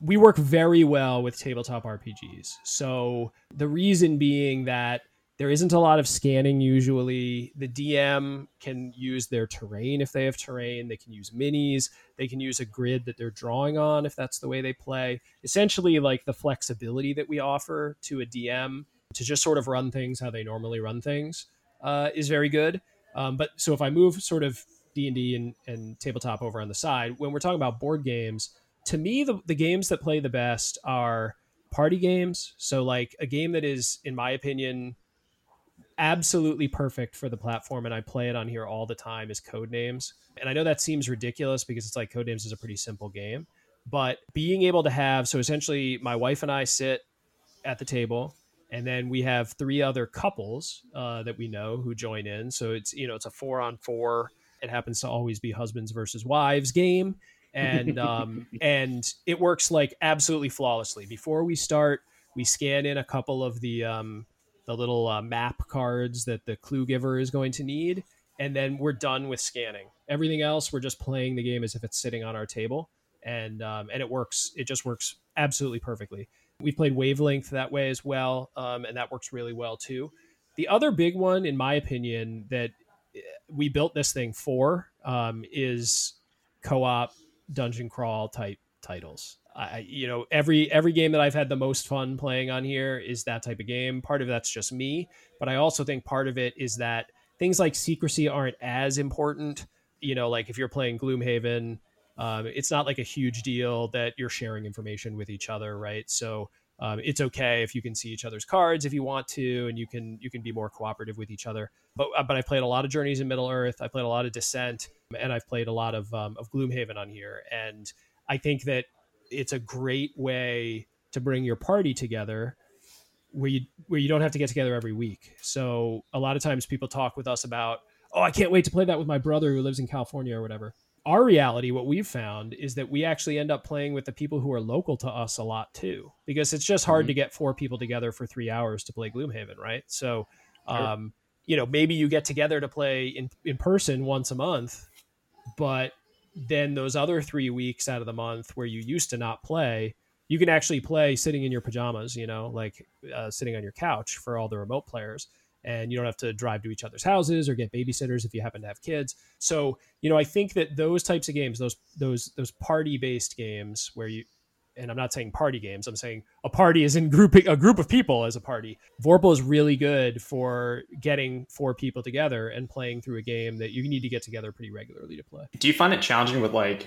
we work very well with tabletop RPGs. So, the reason being that there isn't a lot of scanning usually. The DM can use their terrain if they have terrain. They can use minis. They can use a grid that they're drawing on if that's the way they play. Essentially, like the flexibility that we offer to a DM to just sort of run things how they normally run things uh, is very good. Um, but so if I move sort of D and and tabletop over on the side, when we're talking about board games, to me the, the games that play the best are party games. So like a game that is, in my opinion, absolutely perfect for the platform and I play it on here all the time is Codenames. And I know that seems ridiculous because it's like Codenames is a pretty simple game, but being able to have so essentially my wife and I sit at the table and then we have three other couples uh, that we know who join in. So it's you know it's a four on four. It happens to always be husbands versus wives game, and um, and it works like absolutely flawlessly. Before we start, we scan in a couple of the um, the little uh, map cards that the clue giver is going to need, and then we're done with scanning. Everything else, we're just playing the game as if it's sitting on our table, and um, and it works. It just works absolutely perfectly. We've played Wavelength that way as well, um, and that works really well too. The other big one, in my opinion, that we built this thing for um, is co-op dungeon crawl type titles. I, you know, every every game that I've had the most fun playing on here is that type of game. Part of that's just me, but I also think part of it is that things like secrecy aren't as important. You know, like if you're playing Gloomhaven, um, it's not like a huge deal that you're sharing information with each other, right? So um, it's okay if you can see each other's cards if you want to, and you can you can be more cooperative with each other. But uh, but I played a lot of Journeys in Middle Earth. I played a lot of Descent, and I've played a lot of um, of Gloomhaven on here. And I think that it's a great way to bring your party together where you where you don't have to get together every week. So a lot of times people talk with us about, "Oh, I can't wait to play that with my brother who lives in California or whatever." Our reality, what we've found is that we actually end up playing with the people who are local to us a lot too, because it's just hard mm-hmm. to get four people together for three hours to play Gloomhaven, right? So, um, you know, maybe you get together to play in in person once a month, but then those other three weeks out of the month where you used to not play, you can actually play sitting in your pajamas, you know, like uh, sitting on your couch for all the remote players. And you don't have to drive to each other's houses or get babysitters if you happen to have kids. So, you know, I think that those types of games, those those those party based games where you and I'm not saying party games. I'm saying a party is in grouping a group of people as a party. Vorpal is really good for getting four people together and playing through a game that you need to get together pretty regularly to play. Do you find it challenging with like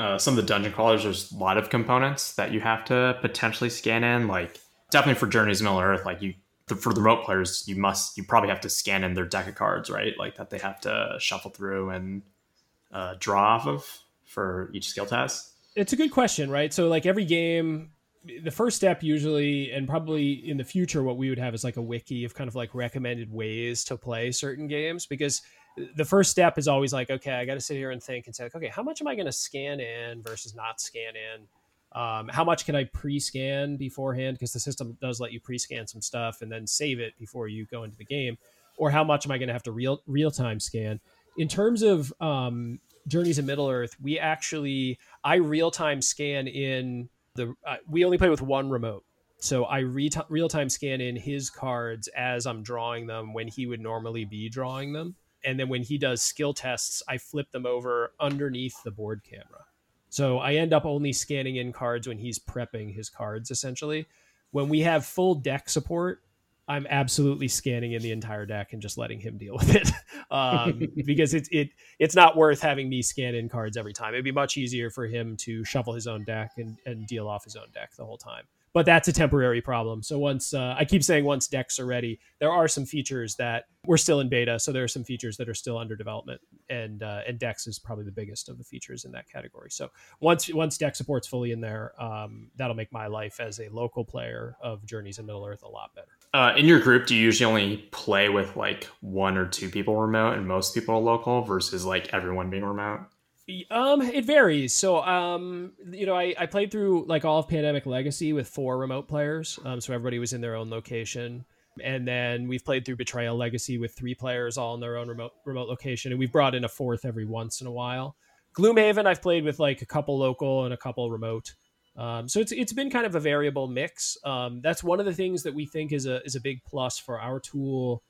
uh, some of the dungeon crawlers? There's a lot of components that you have to potentially scan in. Like definitely for Journeys Middle Earth, like you for the remote players, you must you probably have to scan in their deck of cards, right? Like that they have to shuffle through and uh, draw off of for each skill test it's a good question, right? So like every game, the first step usually, and probably in the future, what we would have is like a wiki of kind of like recommended ways to play certain games because the first step is always like, okay, I got to sit here and think and say, like, okay, how much am I going to scan in versus not scan in? Um, how much can I pre-scan beforehand? Because the system does let you pre-scan some stuff and then save it before you go into the game. Or how much am I going to have to real real time scan? In terms of um, Journeys in Middle Earth, we actually I real time scan in the. Uh, we only play with one remote, so I re- real time scan in his cards as I'm drawing them when he would normally be drawing them, and then when he does skill tests, I flip them over underneath the board camera. So I end up only scanning in cards when he's prepping his cards. Essentially, when we have full deck support, I'm absolutely scanning in the entire deck and just letting him deal with it um, because it's it it's not worth having me scan in cards every time. It'd be much easier for him to shuffle his own deck and, and deal off his own deck the whole time but that's a temporary problem. So once uh, I keep saying once decks are ready, there are some features that we're still in beta. So there are some features that are still under development, and uh, and decks is probably the biggest of the features in that category. So once once decks support's fully in there, um, that'll make my life as a local player of Journeys in Middle Earth a lot better. Uh, in your group, do you usually only play with like one or two people remote, and most people are local, versus like everyone being remote? Um, it varies. So, um, you know, I, I played through like all of Pandemic Legacy with four remote players. Um, so everybody was in their own location. And then we've played through Betrayal Legacy with three players all in their own remote remote location, and we've brought in a fourth every once in a while. Gloomhaven, I've played with like a couple local and a couple remote. Um, so it's it's been kind of a variable mix. Um, that's one of the things that we think is a is a big plus for our tool,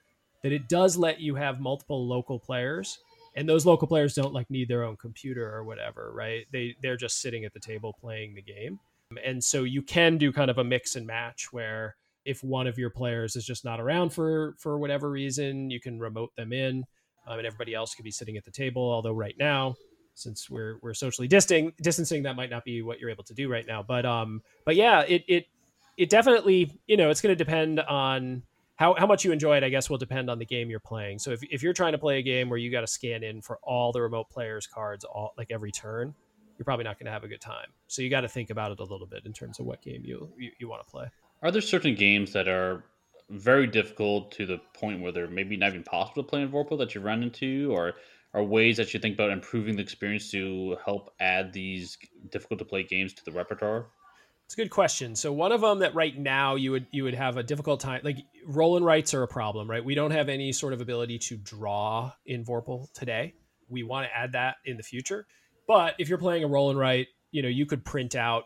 that it does let you have multiple local players, and those local players don't like need their own computer or whatever, right? They they're just sitting at the table playing the game, and so you can do kind of a mix and match where if one of your players is just not around for for whatever reason, you can remote them in, um, and everybody else could be sitting at the table. Although right now, since we're we're socially distancing, distancing, that might not be what you're able to do right now. But um, but yeah, it it it definitely you know it's going to depend on how, how much you enjoy it, I guess, will depend on the game you're playing. So if, if you're trying to play a game where you got to scan in for all the remote players' cards, all like every turn, you're probably not going to have a good time. So you got to think about it a little bit in terms of what game you you, you want to play. Are there certain games that are very difficult to the point where they're maybe not even possible to play in Vorpal that you run into, or are ways that you think about improving the experience to help add these difficult to play games to the repertoire? It's a good question. So one of them that right now you would you would have a difficult time like roll and writes are a problem, right? We don't have any sort of ability to draw in Vorpal today. We want to add that in the future. But if you're playing a roll and write, you know, you could print out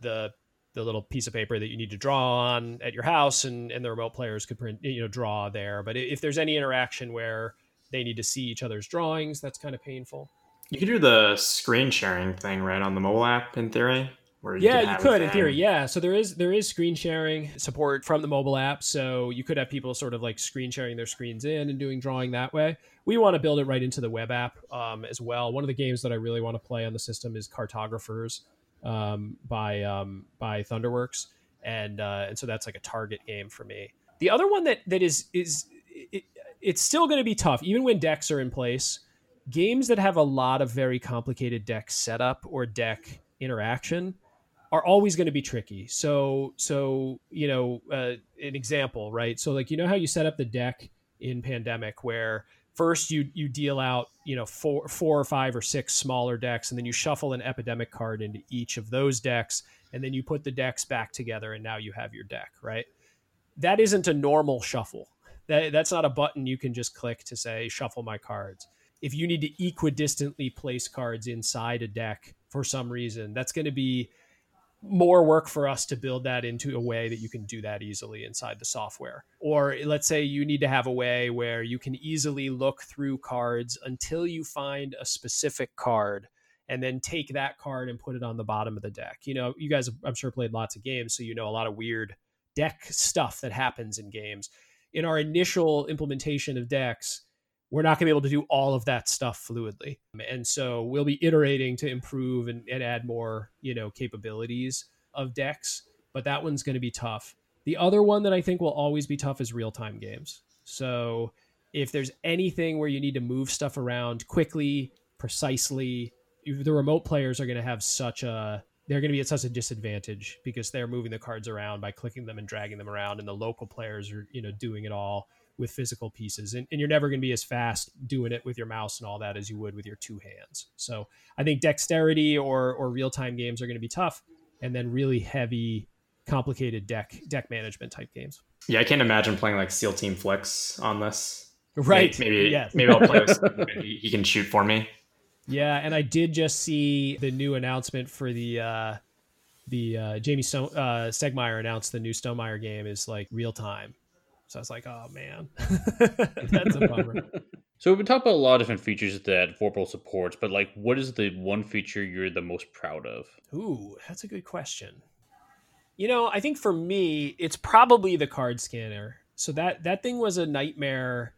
the the little piece of paper that you need to draw on at your house and, and the remote players could print you know draw there but if there's any interaction where they need to see each other's drawings that's kind of painful you could do the screen sharing thing right on the mobile app in theory you yeah you could in theory yeah so there is there is screen sharing support from the mobile app so you could have people sort of like screen sharing their screens in and doing drawing that way we want to build it right into the web app um, as well one of the games that i really want to play on the system is cartographers um, by um, by Thunderworks, and uh, and so that's like a target game for me. The other one that that is is it, it's still going to be tough, even when decks are in place. Games that have a lot of very complicated deck setup or deck interaction are always going to be tricky. So so you know uh, an example, right? So like you know how you set up the deck in Pandemic where first you you deal out you know four four or five or six smaller decks and then you shuffle an epidemic card into each of those decks and then you put the decks back together and now you have your deck right that isn't a normal shuffle that, that's not a button you can just click to say shuffle my cards if you need to equidistantly place cards inside a deck for some reason that's going to be more work for us to build that into a way that you can do that easily inside the software. Or let's say you need to have a way where you can easily look through cards until you find a specific card and then take that card and put it on the bottom of the deck. You know, you guys I'm sure played lots of games so you know a lot of weird deck stuff that happens in games. In our initial implementation of decks, we're not going to be able to do all of that stuff fluidly. And so we'll be iterating to improve and, and add more, you know, capabilities of decks. But that one's going to be tough. The other one that I think will always be tough is real time games. So if there's anything where you need to move stuff around quickly, precisely, the remote players are going to have such a they're going to be at such a disadvantage because they're moving the cards around by clicking them and dragging them around and the local players are you know doing it all with physical pieces and, and you're never going to be as fast doing it with your mouse and all that as you would with your two hands. So i think dexterity or or real-time games are going to be tough and then really heavy complicated deck deck management type games. Yeah i can't imagine playing like Seal Team Flix on this. Right maybe maybe, yes. maybe i'll play with he, he can shoot for me. Yeah and i did just see the new announcement for the uh the uh, Jamie Stone, uh, announced the new Stonemaier game is like real time, so I was like, oh man, that's a bummer. So we've been talking about a lot of different features that Vorpal supports, but like, what is the one feature you're the most proud of? Ooh, that's a good question. You know, I think for me, it's probably the card scanner. So that that thing was a nightmare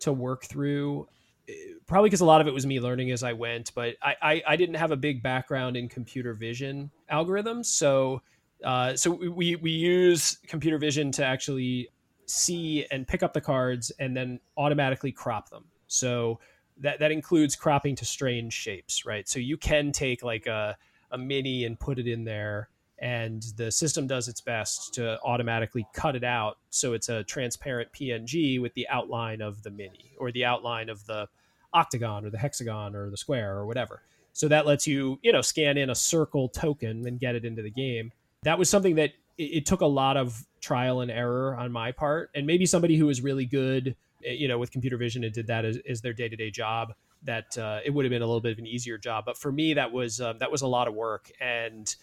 to work through. Eh, probably because a lot of it was me learning as I went, but I, I, I didn't have a big background in computer vision algorithms, so uh, so we we use computer vision to actually see and pick up the cards and then automatically crop them. So that that includes cropping to strange shapes, right? So you can take like a a mini and put it in there and the system does its best to automatically cut it out so it's a transparent PNG with the outline of the mini or the outline of the octagon or the hexagon or the square or whatever. So that lets you, you know, scan in a circle token and get it into the game. That was something that it, it took a lot of trial and error on my part, and maybe somebody who is really good, eh, you know, with computer vision and did that as, as their day to day job. That uh, it would have been a little bit of an easier job, but for me, that was um, that was a lot of work, and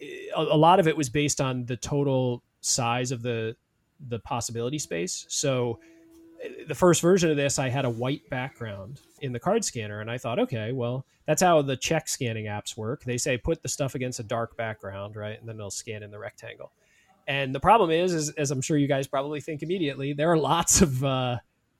eh, a, a lot of it was based on the total size of the the possibility space. So the first version of this, I had a white background in the card scanner, and I thought, okay, well, that's how the check scanning apps work. They say put the stuff against a dark background, right, and then they'll scan in the rectangle. And the problem is, is as I'm sure you guys probably think immediately, there are lots of uh,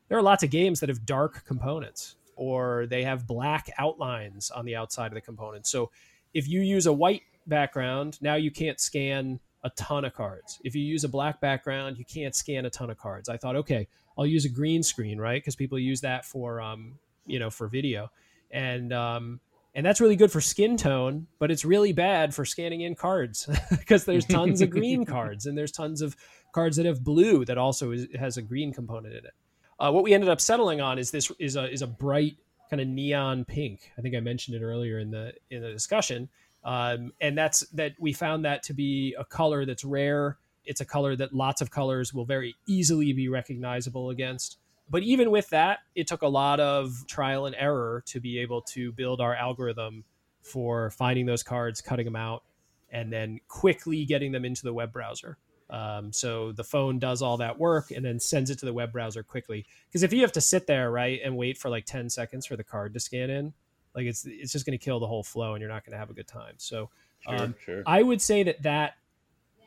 there are lots of games that have dark components, or they have black outlines on the outside of the component. So if you use a white background, now you can't scan a ton of cards. If you use a black background, you can't scan a ton of cards. I thought, okay, I'll use a green screen, right? Because people use that for, um, you know, for video, and um, and that's really good for skin tone, but it's really bad for scanning in cards because there's tons of green cards and there's tons of cards that have blue that also is, has a green component in it. Uh, what we ended up settling on is this is a is a bright kind of neon pink. I think I mentioned it earlier in the in the discussion, um, and that's that we found that to be a color that's rare it's a color that lots of colors will very easily be recognizable against. But even with that, it took a lot of trial and error to be able to build our algorithm for finding those cards, cutting them out, and then quickly getting them into the web browser. Um, so the phone does all that work and then sends it to the web browser quickly. Because if you have to sit there, right, and wait for like 10 seconds for the card to scan in, like it's it's just going to kill the whole flow and you're not going to have a good time. So Sure, um, sure. I would say that that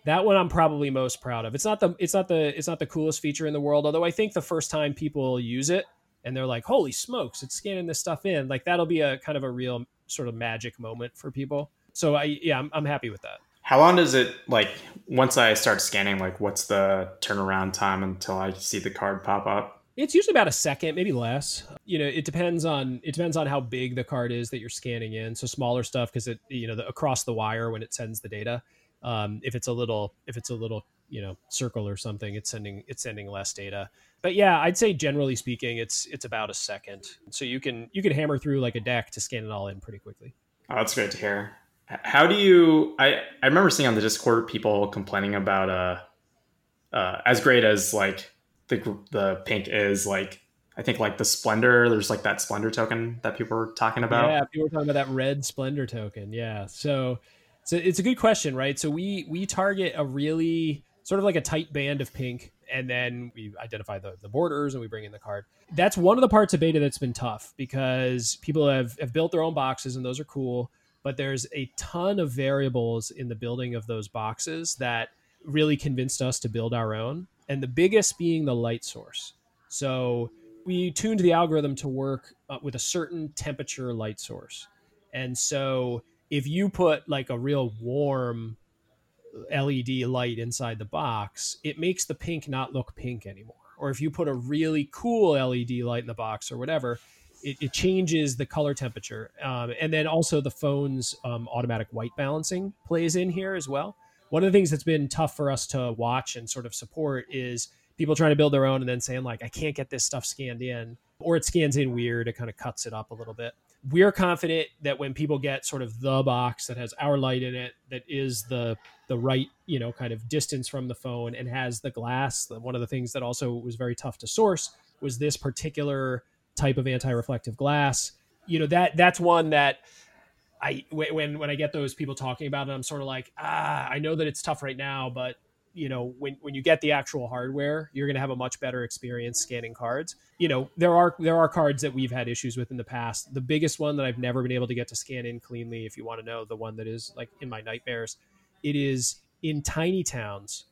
that one I'm probably most proud of. It's not the it's not the it's not the coolest feature in the world, although I think the first time people use it and they're like, "Holy smokes, it's scanning this stuff in." Like that'll be a kind of a real sort of magic moment for people. So I yeah, I'm, I'm happy with that. How long does it like once I start scanning? Like, what's the turnaround time until I see the card pop up? It's usually about a second, maybe less. You know, it depends on it depends on how big the card is that you're scanning in. So smaller stuff because it you know the, across the wire when it sends the data um, if it's a little if it's a little you know circle or something it's sending it's sending less data but yeah i'd say generally speaking it's it's about a second so you can you can hammer through like a deck to scan it all in pretty quickly Oh, that's great to hear. How do you? I I remember seeing on the Discord people complaining about uh, uh as great as like the the pink is like I think like the splendor. There's like that splendor token that people were talking about. yeah people were talking about that red splendor token yeah so so it's a good question right? So we we target a really sort of like a tight band of pink and then we identify the, the borders and we bring in the card. That's one of the parts of beta that's been tough because people have, have built their own boxes and those are cool but there's a ton of variables in the building of those boxes that really convinced us to build our own and the biggest being the light source. So we tuned the algorithm to work uh, with a certain temperature light source. And so if you put like a real warm LED light inside the box, it makes the pink not look pink anymore. Or if you put a really cool LED light in the box or whatever, it, it changes the color temperature. Um, and then also the phone's um, automatic white balancing plays in here as well. One of the things that's been tough for us to watch and sort of support is people trying to build their own and then saying like, I can't get this stuff scanned in, or it scans in weird. It kind of cuts it up a little bit we're confident that when people get sort of the box that has our light in it that is the the right you know kind of distance from the phone and has the glass one of the things that also was very tough to source was this particular type of anti-reflective glass. You know that that's one that i when when i get those people talking about it i'm sort of like ah i know that it's tough right now but you know when when you get the actual hardware you're going to have a much better experience scanning cards. You know there are there are cards that we've had issues with in the past. The biggest one that i've never been able to get to scan in cleanly if you want to know the one that is like in my nightmares it is in tiny towns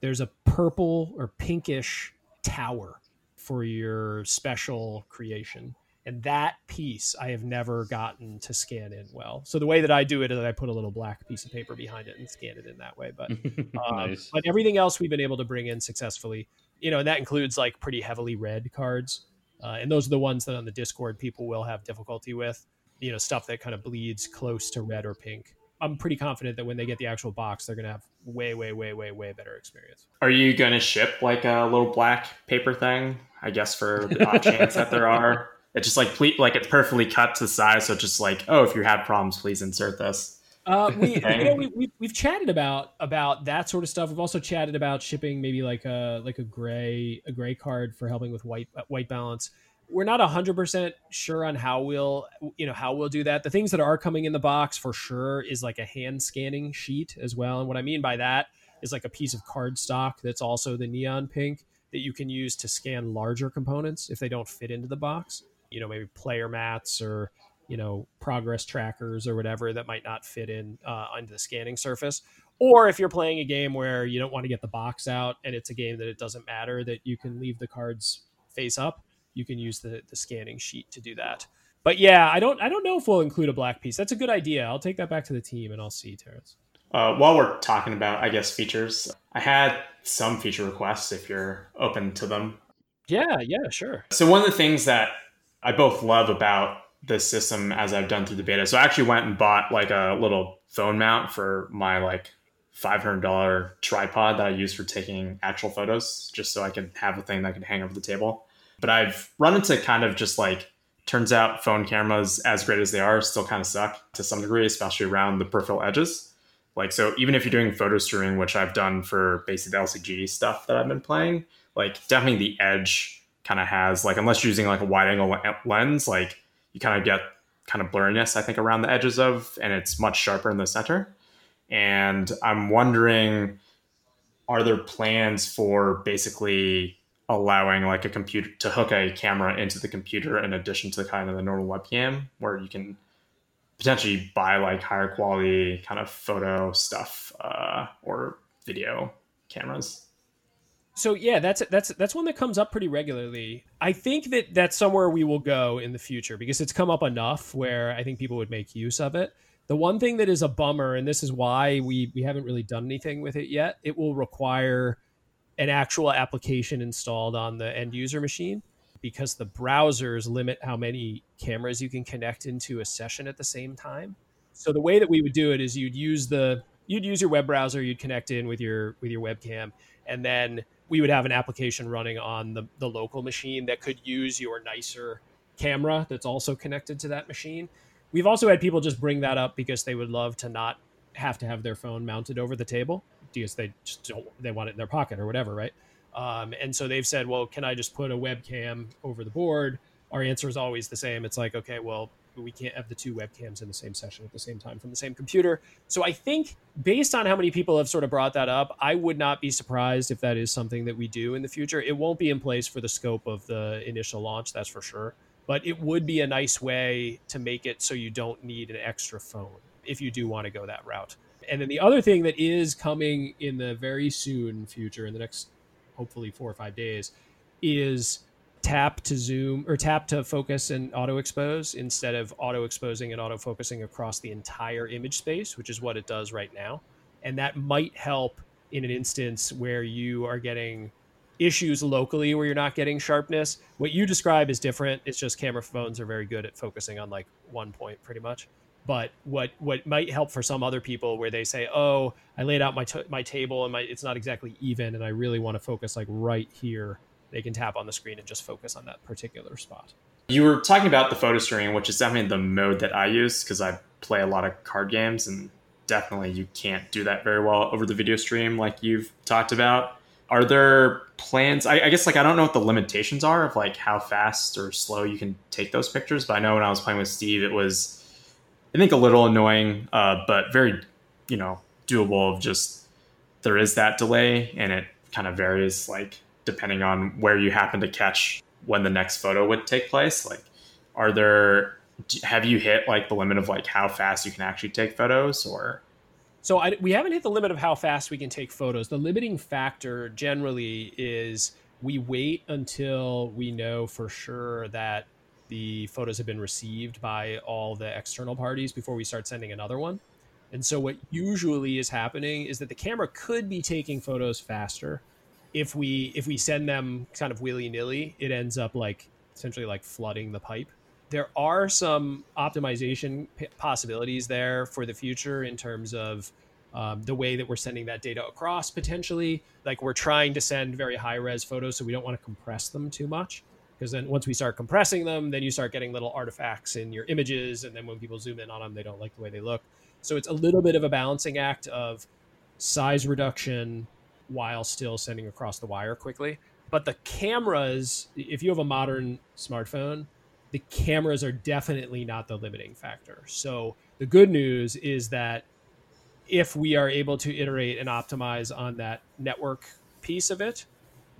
there's a purple or pinkish tower for your special creation and that piece I have never gotten to scan in well. So the way that I do it is that I put a little black piece of paper behind it and scan it in that way. But um, nice. but everything else we've been able to bring in successfully. You know, and that includes like pretty heavily red cards, uh, and those are the ones that on the Discord people will have difficulty with. You know, stuff that kind of bleeds close to red or pink. I'm pretty confident that when they get the actual box, they're going to have way, way, way, way, way better experience. Are you going to ship like a little black paper thing? I guess for the odd chance that there are It's just like please, like it's perfectly cut to size, so it's just like, oh, if you have problems, please insert this. Uh, we, you know, we, we we've chatted about about that sort of stuff. We've also chatted about shipping maybe like a like a gray a gray card for helping with white white balance. We're not hundred percent sure on how we'll you know how we'll do that. The things that are coming in the box for sure is like a hand scanning sheet as well. And what I mean by that is like a piece of cardstock that's also the neon pink that you can use to scan larger components if they don't fit into the box. You know, maybe player mats or you know progress trackers or whatever that might not fit in uh, onto the scanning surface. Or if you're playing a game where you don't want to get the box out and it's a game that it doesn't matter that you can leave the cards face up you can use the, the scanning sheet to do that. But yeah i don't i don't know if we'll include a black piece. That's a good idea. I'll take that back to the team and i'll see terrence. Uh, while we're talking about i guess features i had some feature requests if you're open to them. Yeah yeah sure. So one of the things that i both love about the system as I've done through the beta. So I actually went and bought like a little phone mount for my like $500 tripod that I use for taking actual photos, just so I can have a thing that can hang over the table. But I've run into kind of just like, turns out phone cameras, as great as they are, still kind of suck to some degree, especially around the peripheral edges. Like, so even if you're doing photo streaming, which I've done for basically the LCG stuff that I've been playing, like definitely the edge kind of has, like, unless you're using like a wide angle lens, like you kind of get kind of blurriness, I think, around the edges of, and it's much sharper in the center. And I'm wondering, are there plans for basically allowing like a computer to hook a camera into the computer in addition to kind of the normal webcam, where you can potentially buy like higher quality kind of photo stuff uh, or video cameras? So yeah, that's that's that's one that comes up pretty regularly. I think that that's somewhere we will go in the future because it's come up enough where I think people would make use of it. The one thing that is a bummer, and this is why we we haven't really done anything with it yet, it will require an actual application installed on the end user machine because the browsers limit how many cameras you can connect into a session at the same time. So the way that we would do it is you'd use the you'd use your web browser, you'd connect in with your with your webcam, and then we would have an application running on the, the local machine that could use your nicer camera that's also connected to that machine. We've also had people just bring that up because they would love to not have to have their phone mounted over the table because they just don't they want it in their pocket or whatever, right? Um, and so they've said, well, can I just put a webcam over the board? Our answer is always the same. It's like, okay, well, we can't have the two webcams in the same session at the same time from the same computer. So I think based on how many people have sort of brought that up, I would not be surprised if that is something that we do in the future. It won't be in place for the scope of the initial launch, that's for sure. But it would be a nice way to make it so you don't need an extra phone if you do want to go that route. And then the other thing that is coming in the very soon future, in the next hopefully four or five days, is tap to zoom or tap to focus and auto expose instead of auto exposing and auto focusing across the entire image space, which is what it does right now. And that might help in an instance where you are getting issues locally where you're not getting sharpness. What you describe is different. It's just camera phones are very good at focusing on like one point pretty much. But what what might help for some other people where they say, "Oh, I laid out my t- my table and my it's not exactly even and I really want to focus like right here." They can tap on the screen and just focus on that particular spot. You were talking about the photo streaming, which is definitely the mode that I use because I play a lot of card games, and definitely you can't do that very well over the video stream like you've talked about. Are there plans? I, I guess like I don't know what the limitations are of like how fast or slow you can take those pictures, but I know when I was playing with Steve, it was I think a little annoying, uh, but very you know doable. Of just there is that delay, and it kind of varies like depending on where you happen to catch when the next photo would take place like are there have you hit like the limit of like how fast you can actually take photos or? So I, we haven't hit the limit of how fast we can take photos. The limiting factor generally is we wait until we know for sure that the photos have been received by all the external parties before we start sending another one. And so what usually is happening is that the camera could be taking photos faster if we if we send them kind of willy nilly, it ends up like essentially like flooding the pipe. There are some optimization p- possibilities there for the future in terms of um, the way that we're sending that data across potentially. Like we're trying to send very high res photos, so we don't want to compress them too much. because then once we start compressing them, then you start getting little artifacts in your images, and then when people zoom in on them, they don't like the way they look. So it's a little bit of a balancing act of size reduction while still sending across the wire quickly. But the cameras, if you have a modern smartphone, the cameras are definitely not the limiting factor. So the good news is that if we are able to iterate and optimize on that network piece of it,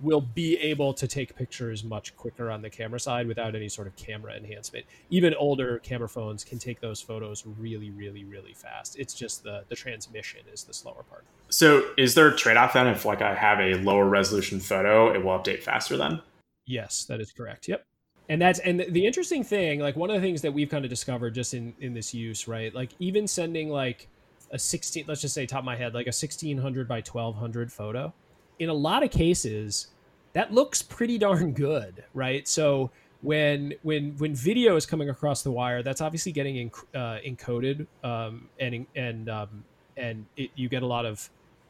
we'll be able to take pictures much quicker on the camera side without any sort of camera enhancement. Even older camera phones can take those photos really, really, really fast. It's just the the transmission is the slower part. So, is there a trade off then if like I have a lower resolution photo, it will update faster then? Yes, that is correct. Yep. And that's and the interesting thing, like one of the things that we've kind of discovered just in in this use, right? Like even sending like a 16 let's just say top of my head like a 1600 by 1200 photo in a lot of cases that looks pretty darn good right? So when when when video is coming across the wire that's obviously getting uh, encoded um, and and um, and it, you get a lot of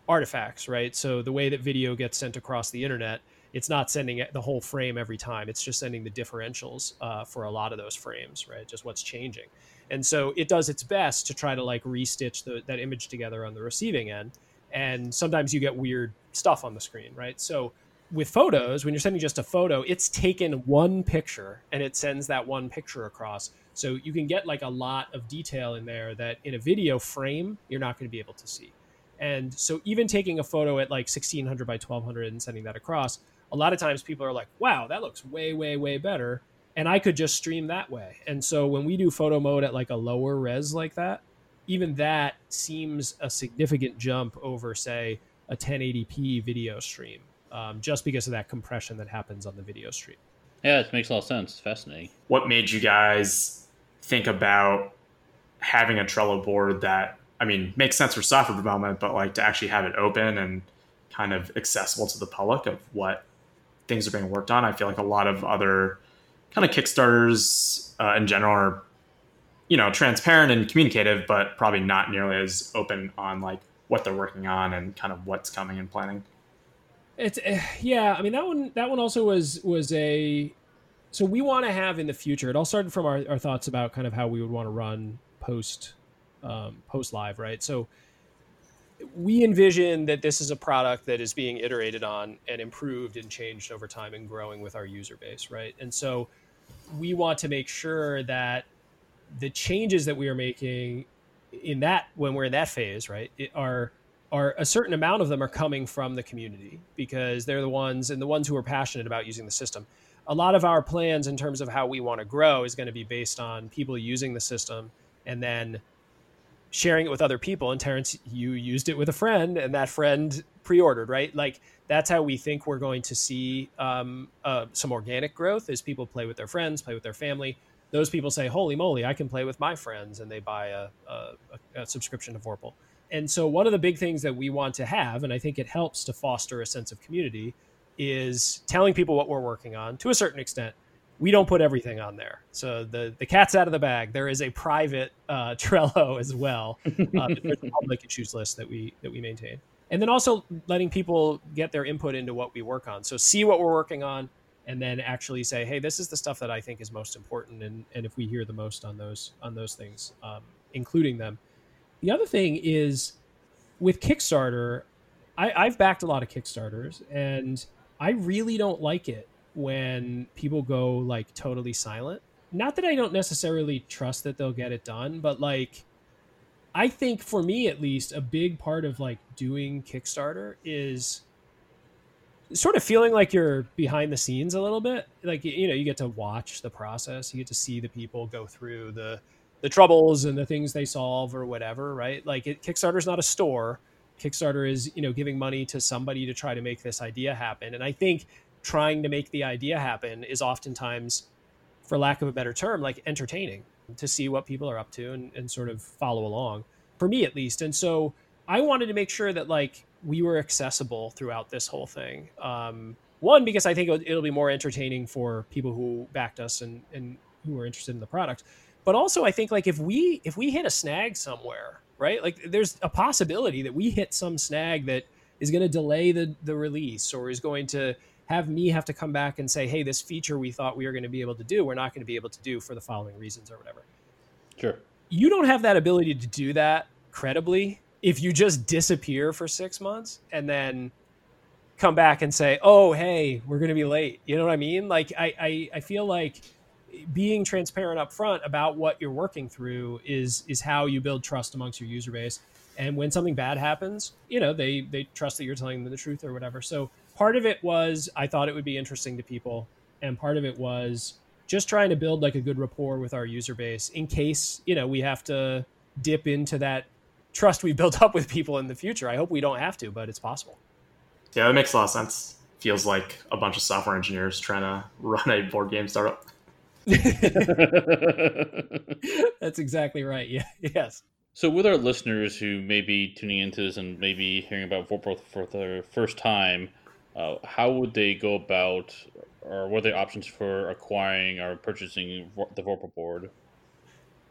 artifacts right? So the way that video gets sent across the internet it's not sending the whole frame every time. It's just sending the differentials uh, for a lot of those frames right? Just what's changing. And so it does its best to try to like restitch the, that image together on the receiving end and sometimes you get weird stuff on the screen right? So with photos when you're sending just a photo it's taken one picture and it sends that one picture across. So you can get like a lot of detail in there that in a video frame you're not going to be able to see. And so even taking a photo at like 1600 by 1200 and sending that across a lot of times people are like wow that looks way way way better and I could just stream that way. And so when we do photo mode at like a lower res like that, even that seems a significant jump over, say, a 1080p video stream, um, just because of that compression that happens on the video stream. Yeah, it makes a lot of sense. It's fascinating. What made you guys think about having a Trello board that, I mean, makes sense for software development, but like to actually have it open and kind of accessible to the public of what things are being worked on? I feel like a lot of other kind of Kickstarters uh, in general are, you know, transparent and communicative, but probably not nearly as open on like what they're working on and kind of what's coming and planning. It's uh, yeah. I mean that one. That one also was was a. So we want to have in the future. It all started from our, our thoughts about kind of how we would want to run post um, post live, right? So we envision that this is a product that is being iterated on and improved and changed over time and growing with our user base, right? And so we want to make sure that the changes that we are making in that when we're in that phase, right, are are a certain amount of them are coming from the community because they're the ones and the ones who are passionate about using the system. A lot of our plans in terms of how we want to grow is going to be based on people using the system and then sharing it with other people. And Terrence, you used it with a friend, and that friend pre-ordered, right? Like that's how we think we're going to see um, uh, some organic growth as people play with their friends, play with their family. Those people say, "Holy moly, I can play with my friends," and they buy a, a, a subscription to Vorpal. And so, one of the big things that we want to have, and I think it helps to foster a sense of community, is telling people what we're working on to a certain extent, we don't put everything on there. So the the cat's out of the bag. There is a private uh, Trello as well. Uh, there's a public issues list that we that we maintain, and then also letting people get their input into what we work on. So see what we're working on, and then actually say, hey, this is the stuff that I think is most important, and and if we hear the most on those on those things, um, including them. The other thing is with Kickstarter, I, I've backed a lot of Kickstarters, and I really don't like it when people go like totally silent. Not that I don't necessarily trust that they'll get it done, but like I think for me at least a big part of like doing Kickstarter is sort of feeling like you're behind the scenes a little bit. Like you know, you get to watch the process, you get to see the people go through the the troubles and the things they solve or whatever, right? Like it, Kickstarter's not a store. Kickstarter is, you know, giving money to somebody to try to make this idea happen. And I think trying to make the idea happen is oftentimes, for lack of a better term, like entertaining to see what people are up to and, and sort of follow along, for me at least. And so I wanted to make sure that like we were accessible throughout this whole thing. Um, one, because I think it'll, it'll, be more entertaining for people who backed us and, and who are interested in the product. But also, I think like if we if we hit a snag somewhere, right? Like there's a possibility that we hit some snag that is going to delay the the release or is going to have me have to come back and say, hey, this feature we thought we were going to be able to do, we're not going to be able to do for the following reasons or whatever. Sure. You don't have that ability to do that credibly if you just disappear for six months and then come back and say, oh, hey, we're going to be late. You know what I mean? Like, I, I, I feel like being transparent up front about what you're working through is is how you build trust amongst your user base and when something bad happens you know they they trust that you're telling them the truth or whatever so part of it was i thought it would be interesting to people and part of it was just trying to build like a good rapport with our user base in case you know we have to dip into that trust we built up with people in the future i hope we don't have to but it's possible yeah that makes a lot of sense feels like a bunch of software engineers trying to run a board game startup That's exactly right. Yeah. Yes. So, with our listeners who may be tuning into this and maybe hearing about Vorpal for the first time, uh, how would they go about, or what are the options for acquiring or purchasing the Vorpal board?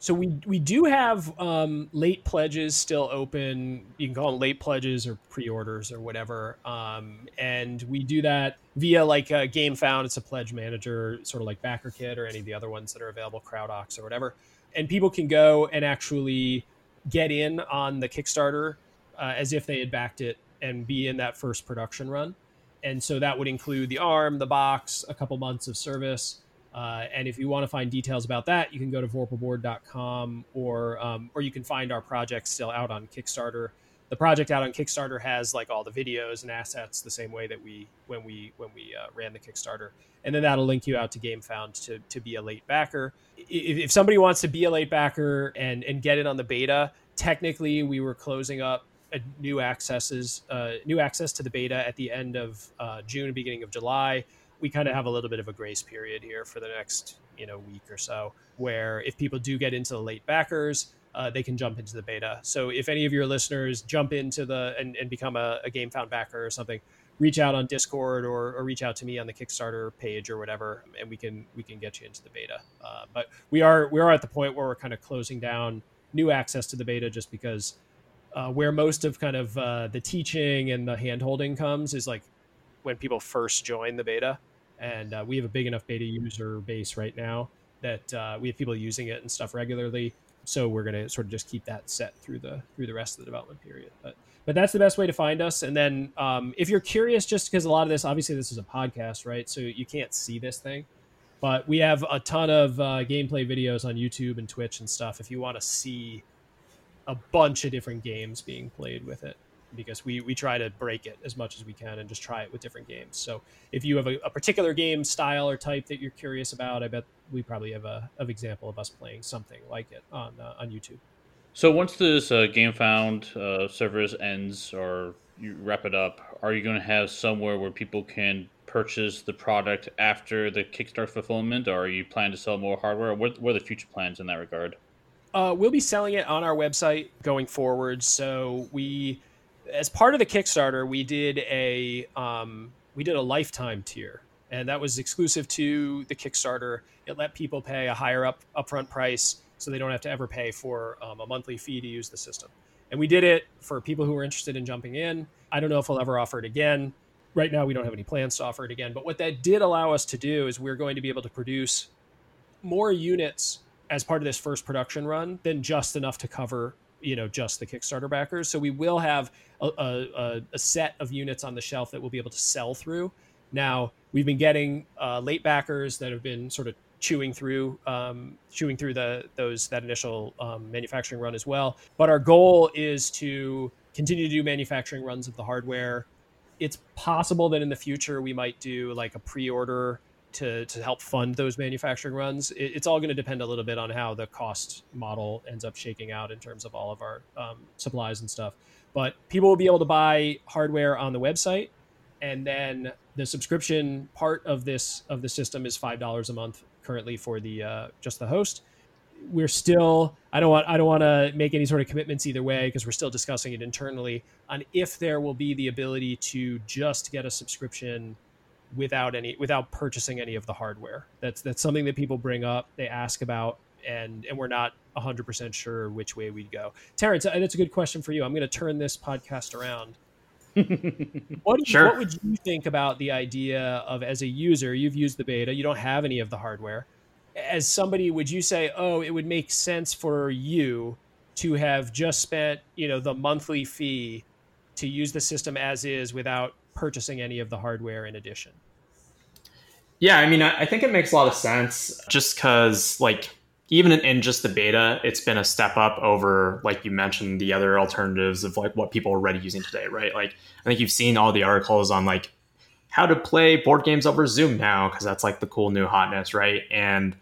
So we we do have um, late pledges still open. You can call them late pledges or pre-orders or whatever. Um, and we do that via like a GameFound. It's a pledge manager, sort of like BackerKit or any of the other ones that are available, CrowdOx or whatever. And people can go and actually get in on the Kickstarter uh, as if they had backed it and be in that first production run. And so that would include the arm, the box, a couple months of service. Uh, and if you want to find details about that, you can go to vorpalboard.com or um, or you can find our project still out on Kickstarter. The project out on Kickstarter has like all the videos and assets the same way that we when we when we uh, ran the Kickstarter, and then that'll link you out to GameFound to to be a late backer. If, if somebody wants to be a late backer and and get it on the beta, technically we were closing up new accesses, uh, new access to the beta at the end of uh, June, beginning of July we kind of have a little bit of a grace period here for the next you know week or so where if people do get into the late backers uh, they can jump into the beta. So if any of your listeners jump into the and, and become a, a GameFound backer or something reach out on discord or, or reach out to me on the kickstarter page or whatever and we can we can get you into the beta. Uh, but we are we are at the point where we're kind of closing down new access to the beta just because uh, where most of kind of uh, the teaching and the hand holding comes is like when people first join the beta and uh, we have a big enough beta user base right now that uh, we have people using it and stuff regularly. So we're going to sort of just keep that set through the through the rest of the development period. But but that's the best way to find us. And then um, if you're curious, just because a lot of this, obviously, this is a podcast, right? So you can't see this thing, but we have a ton of uh, gameplay videos on YouTube and Twitch and stuff. If you want to see a bunch of different games being played with it because we we try to break it as much as we can and just try it with different games. So if you have a, a particular game style or type that you're curious about, I bet we probably have a of example of us playing something like it on uh, on YouTube. So once this uh, GameFound uh, service ends or you wrap it up, are you going to have somewhere where people can purchase the product after the Kickstarter fulfillment, or are you planning to sell more hardware? What, what are the future plans in that regard? Uh, we'll be selling it on our website going forward. So we as part of the Kickstarter, we did a um, we did a lifetime tier, and that was exclusive to the Kickstarter. It let people pay a higher up upfront price, so they don't have to ever pay for um, a monthly fee to use the system. And we did it for people who were interested in jumping in. I don't know if we'll ever offer it again. Right now, we don't have any plans to offer it again. But what that did allow us to do is we're going to be able to produce more units as part of this first production run than just enough to cover you know just the Kickstarter backers. So we will have a, a, a, set of units on the shelf that we'll be able to sell through. Now we've been getting uh, late backers that have been sort of chewing through um, chewing through the those that initial um, manufacturing run as well. But our goal is to continue to do manufacturing runs of the hardware. It's possible that in the future we might do like a pre-order to to help fund those manufacturing runs. It, it's all going to depend a little bit on how the cost model ends up shaking out in terms of all of our um, supplies and stuff. But people will be able to buy hardware on the website, and then the subscription part of this of the system is five dollars a month currently for the uh, just the host. We're still I don't want I don't want to make any sort of commitments either way because we're still discussing it internally on if there will be the ability to just get a subscription without any without purchasing any of the hardware. That's that's something that people bring up, they ask about, and and we're not 100% sure which way we'd go. Terrence, uh, that's a good question for you. I'm going to turn this podcast around what, sure. what would you think about the idea of as a user, you've used the beta, you don't have any of the hardware. As somebody, would you say, oh, it would make sense for you to have just spent, you know, the monthly fee to use the system as is without purchasing any of the hardware in addition? Yeah, I mean, I think it makes a lot of sense just because, like, even in just the beta, it's been a step up over, like you mentioned, the other alternatives of like what people are already using today, right? Like, I think you've seen all the articles on like how to play board games over Zoom now because that's like the cool new hotness, right? And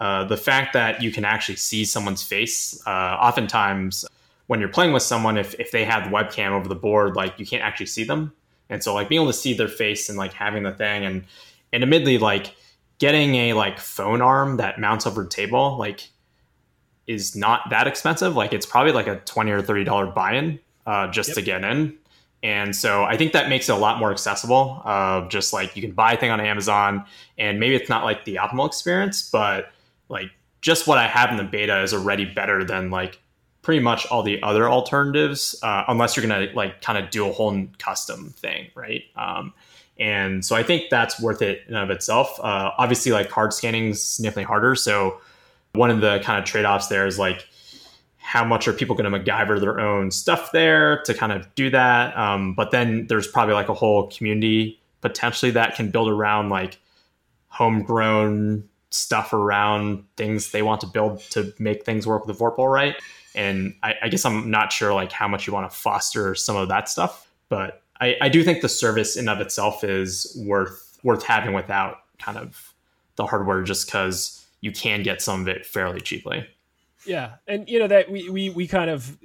uh, the fact that you can actually see someone's face, uh, oftentimes when you're playing with someone, if if they have the webcam over the board, like you can't actually see them, and so like being able to see their face and like having the thing and and admittedly like getting a like phone arm that mounts over the table like is not that expensive like it's probably like a 20 or 30 dollar buy-in uh, just yep. to get in and so i think that makes it a lot more accessible uh, just like you can buy a thing on amazon and maybe it's not like the optimal experience but like just what i have in the beta is already better than like pretty much all the other alternatives uh, unless you're gonna like kind of do a whole custom thing right um, and so I think that's worth it in of itself. Uh, obviously, like card scanning is significantly harder. So one of the kind of trade offs there is like, how much are people going to MacGyver their own stuff there to kind of do that? Um, but then there's probably like a whole community potentially that can build around like homegrown stuff around things they want to build to make things work with the Vorpal, right? And I, I guess I'm not sure like how much you want to foster some of that stuff, but I, I do think the service in of itself is worth worth having without kind of the hardware just because you can get some of it fairly cheaply. Yeah, and you know that we we we kind of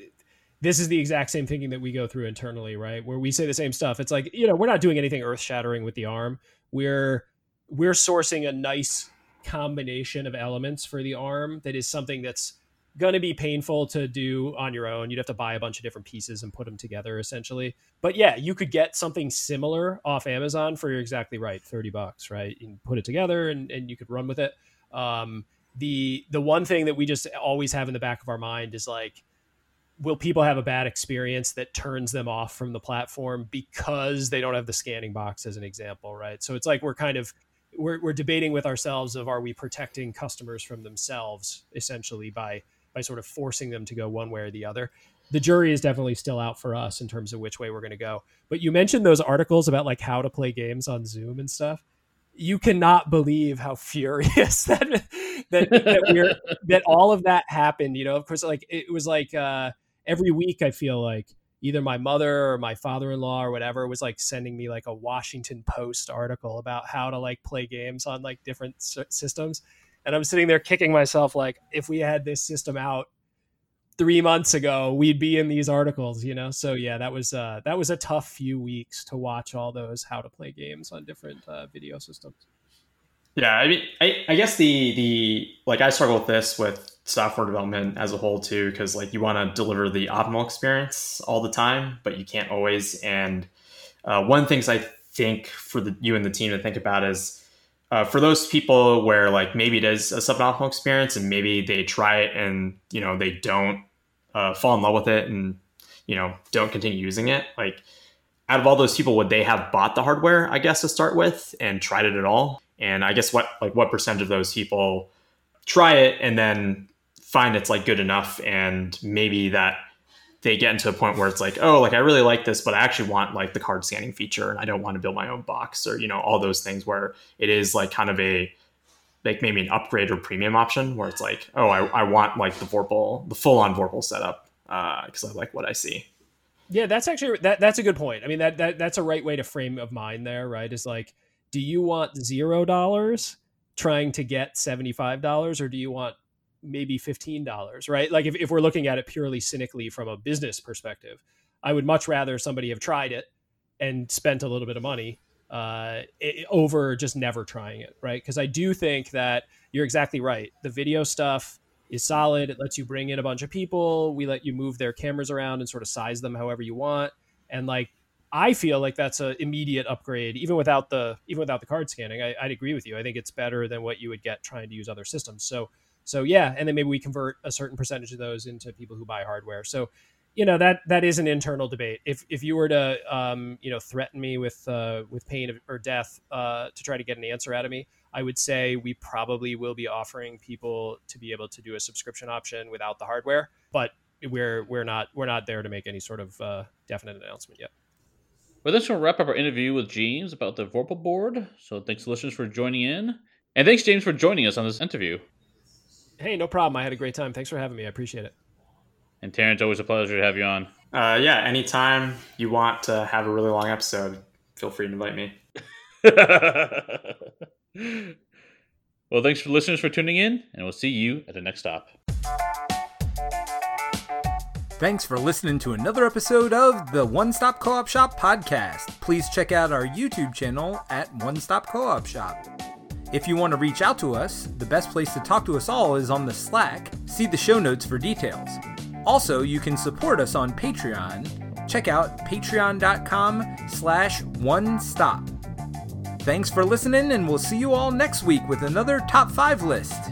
this is the exact same thinking that we go through internally, right? Where we say the same stuff. It's like you know we're not doing anything earth shattering with the arm. We're we're sourcing a nice combination of elements for the arm that is something that's going to be painful to do on your own. You'd have to buy a bunch of different pieces and put them together essentially. But yeah, you could get something similar off Amazon for you're exactly right, 30 bucks, right? You put it together and, and you could run with it. Um, the the one thing that we just always have in the back of our mind is like will people have a bad experience that turns them off from the platform because they don't have the scanning box as an example, right? So it's like we're kind of we're, we're debating with ourselves of are we protecting customers from themselves essentially by by sort of forcing them to go one way or the other. The jury is definitely still out for us in terms of which way we're going to go. But you mentioned those articles about like how to play games on Zoom and stuff. You cannot believe how furious that that that we're that all of that happened. You know, of course, like it was like uh, every week I feel like either my mother or my father-in-law or whatever was like sending me like a Washington Post article about how to like play games on like different s- systems and I'm sitting there kicking myself like, if we had this system out three months ago, we'd be in these articles, you know? So yeah, that was, uh, that was a tough few weeks to watch all those how to play games on different uh, video systems. Yeah, I mean, I, I guess the the like I struggle with this with software development as a whole too, because like you want to deliver the optimal experience all the time, but you can't always. And uh, one of the things I think for the you and the team to think about is uh, for those people where like maybe it is a suboptimal experience and maybe they try it and you know they don't uh, fall in love with it and you know don't continue using it like out of all those people would they have bought the hardware i guess to start with and tried it at all? And i guess what like what percentage of those people try it and then find it's like good enough and maybe that they get into a point where it's like, oh, like I really like this, but I actually want like the card scanning feature and I don't want to build my own box or, you know, all those things where it is like kind of a like maybe an upgrade or premium option where it's like, oh, I, I want like the Vorpal, the full on Vorpal setup uh, because uh, I like what I see. Yeah, that's actually that that's a good point. I mean that that that's a right way to frame of mind there, right? Is like, do you want zero dollars trying to get seventy five dollars, or do you want maybe $15, right? Like if, if we're looking at it purely cynically from a business perspective, I would much rather somebody have tried it and spent a little bit of money uh, it, over just never trying it, right? Because I do think that you're exactly right. The video stuff is solid. It lets you bring in a bunch of people. We let you move their cameras around and sort of size them however you want. And like, I feel like that's an immediate upgrade, even without the even without the card scanning. I, would agree with you. I think it's better than what you would get trying to use other systems. So so yeah, and then maybe we convert a certain percentage of those into people who buy hardware. So you know that that is an internal debate. If if you were to um, you know threaten me with uh, with pain or death uh, to try to get an answer out of me, I would say we probably will be offering people to be able to do a subscription option without the hardware, but we're we're not we're not there to make any sort of uh, definite announcement yet. Well, this will wrap up our interview with James about the Vorpal board. So thanks listeners for joining in, and thanks James for joining us on this interview. Hey, no problem. I had a great time. Thanks for having me. I appreciate it. And Terrence, always a pleasure to have you on. Uh, yeah, anytime you want to have a really long episode, feel free to invite me. well, thanks for listeners for tuning in, and we'll see you at the next stop. Thanks for listening to another episode of the One Stop Co op Shop podcast. Please check out our YouTube channel at One Stop Co op Shop. If you want to reach out to us, the best place to talk to us all is on the Slack. See the show notes for details. Also, you can support us on Patreon. Check out patreon.com slash one stop. Thanks for listening, and we'll see you all next week with another top five list.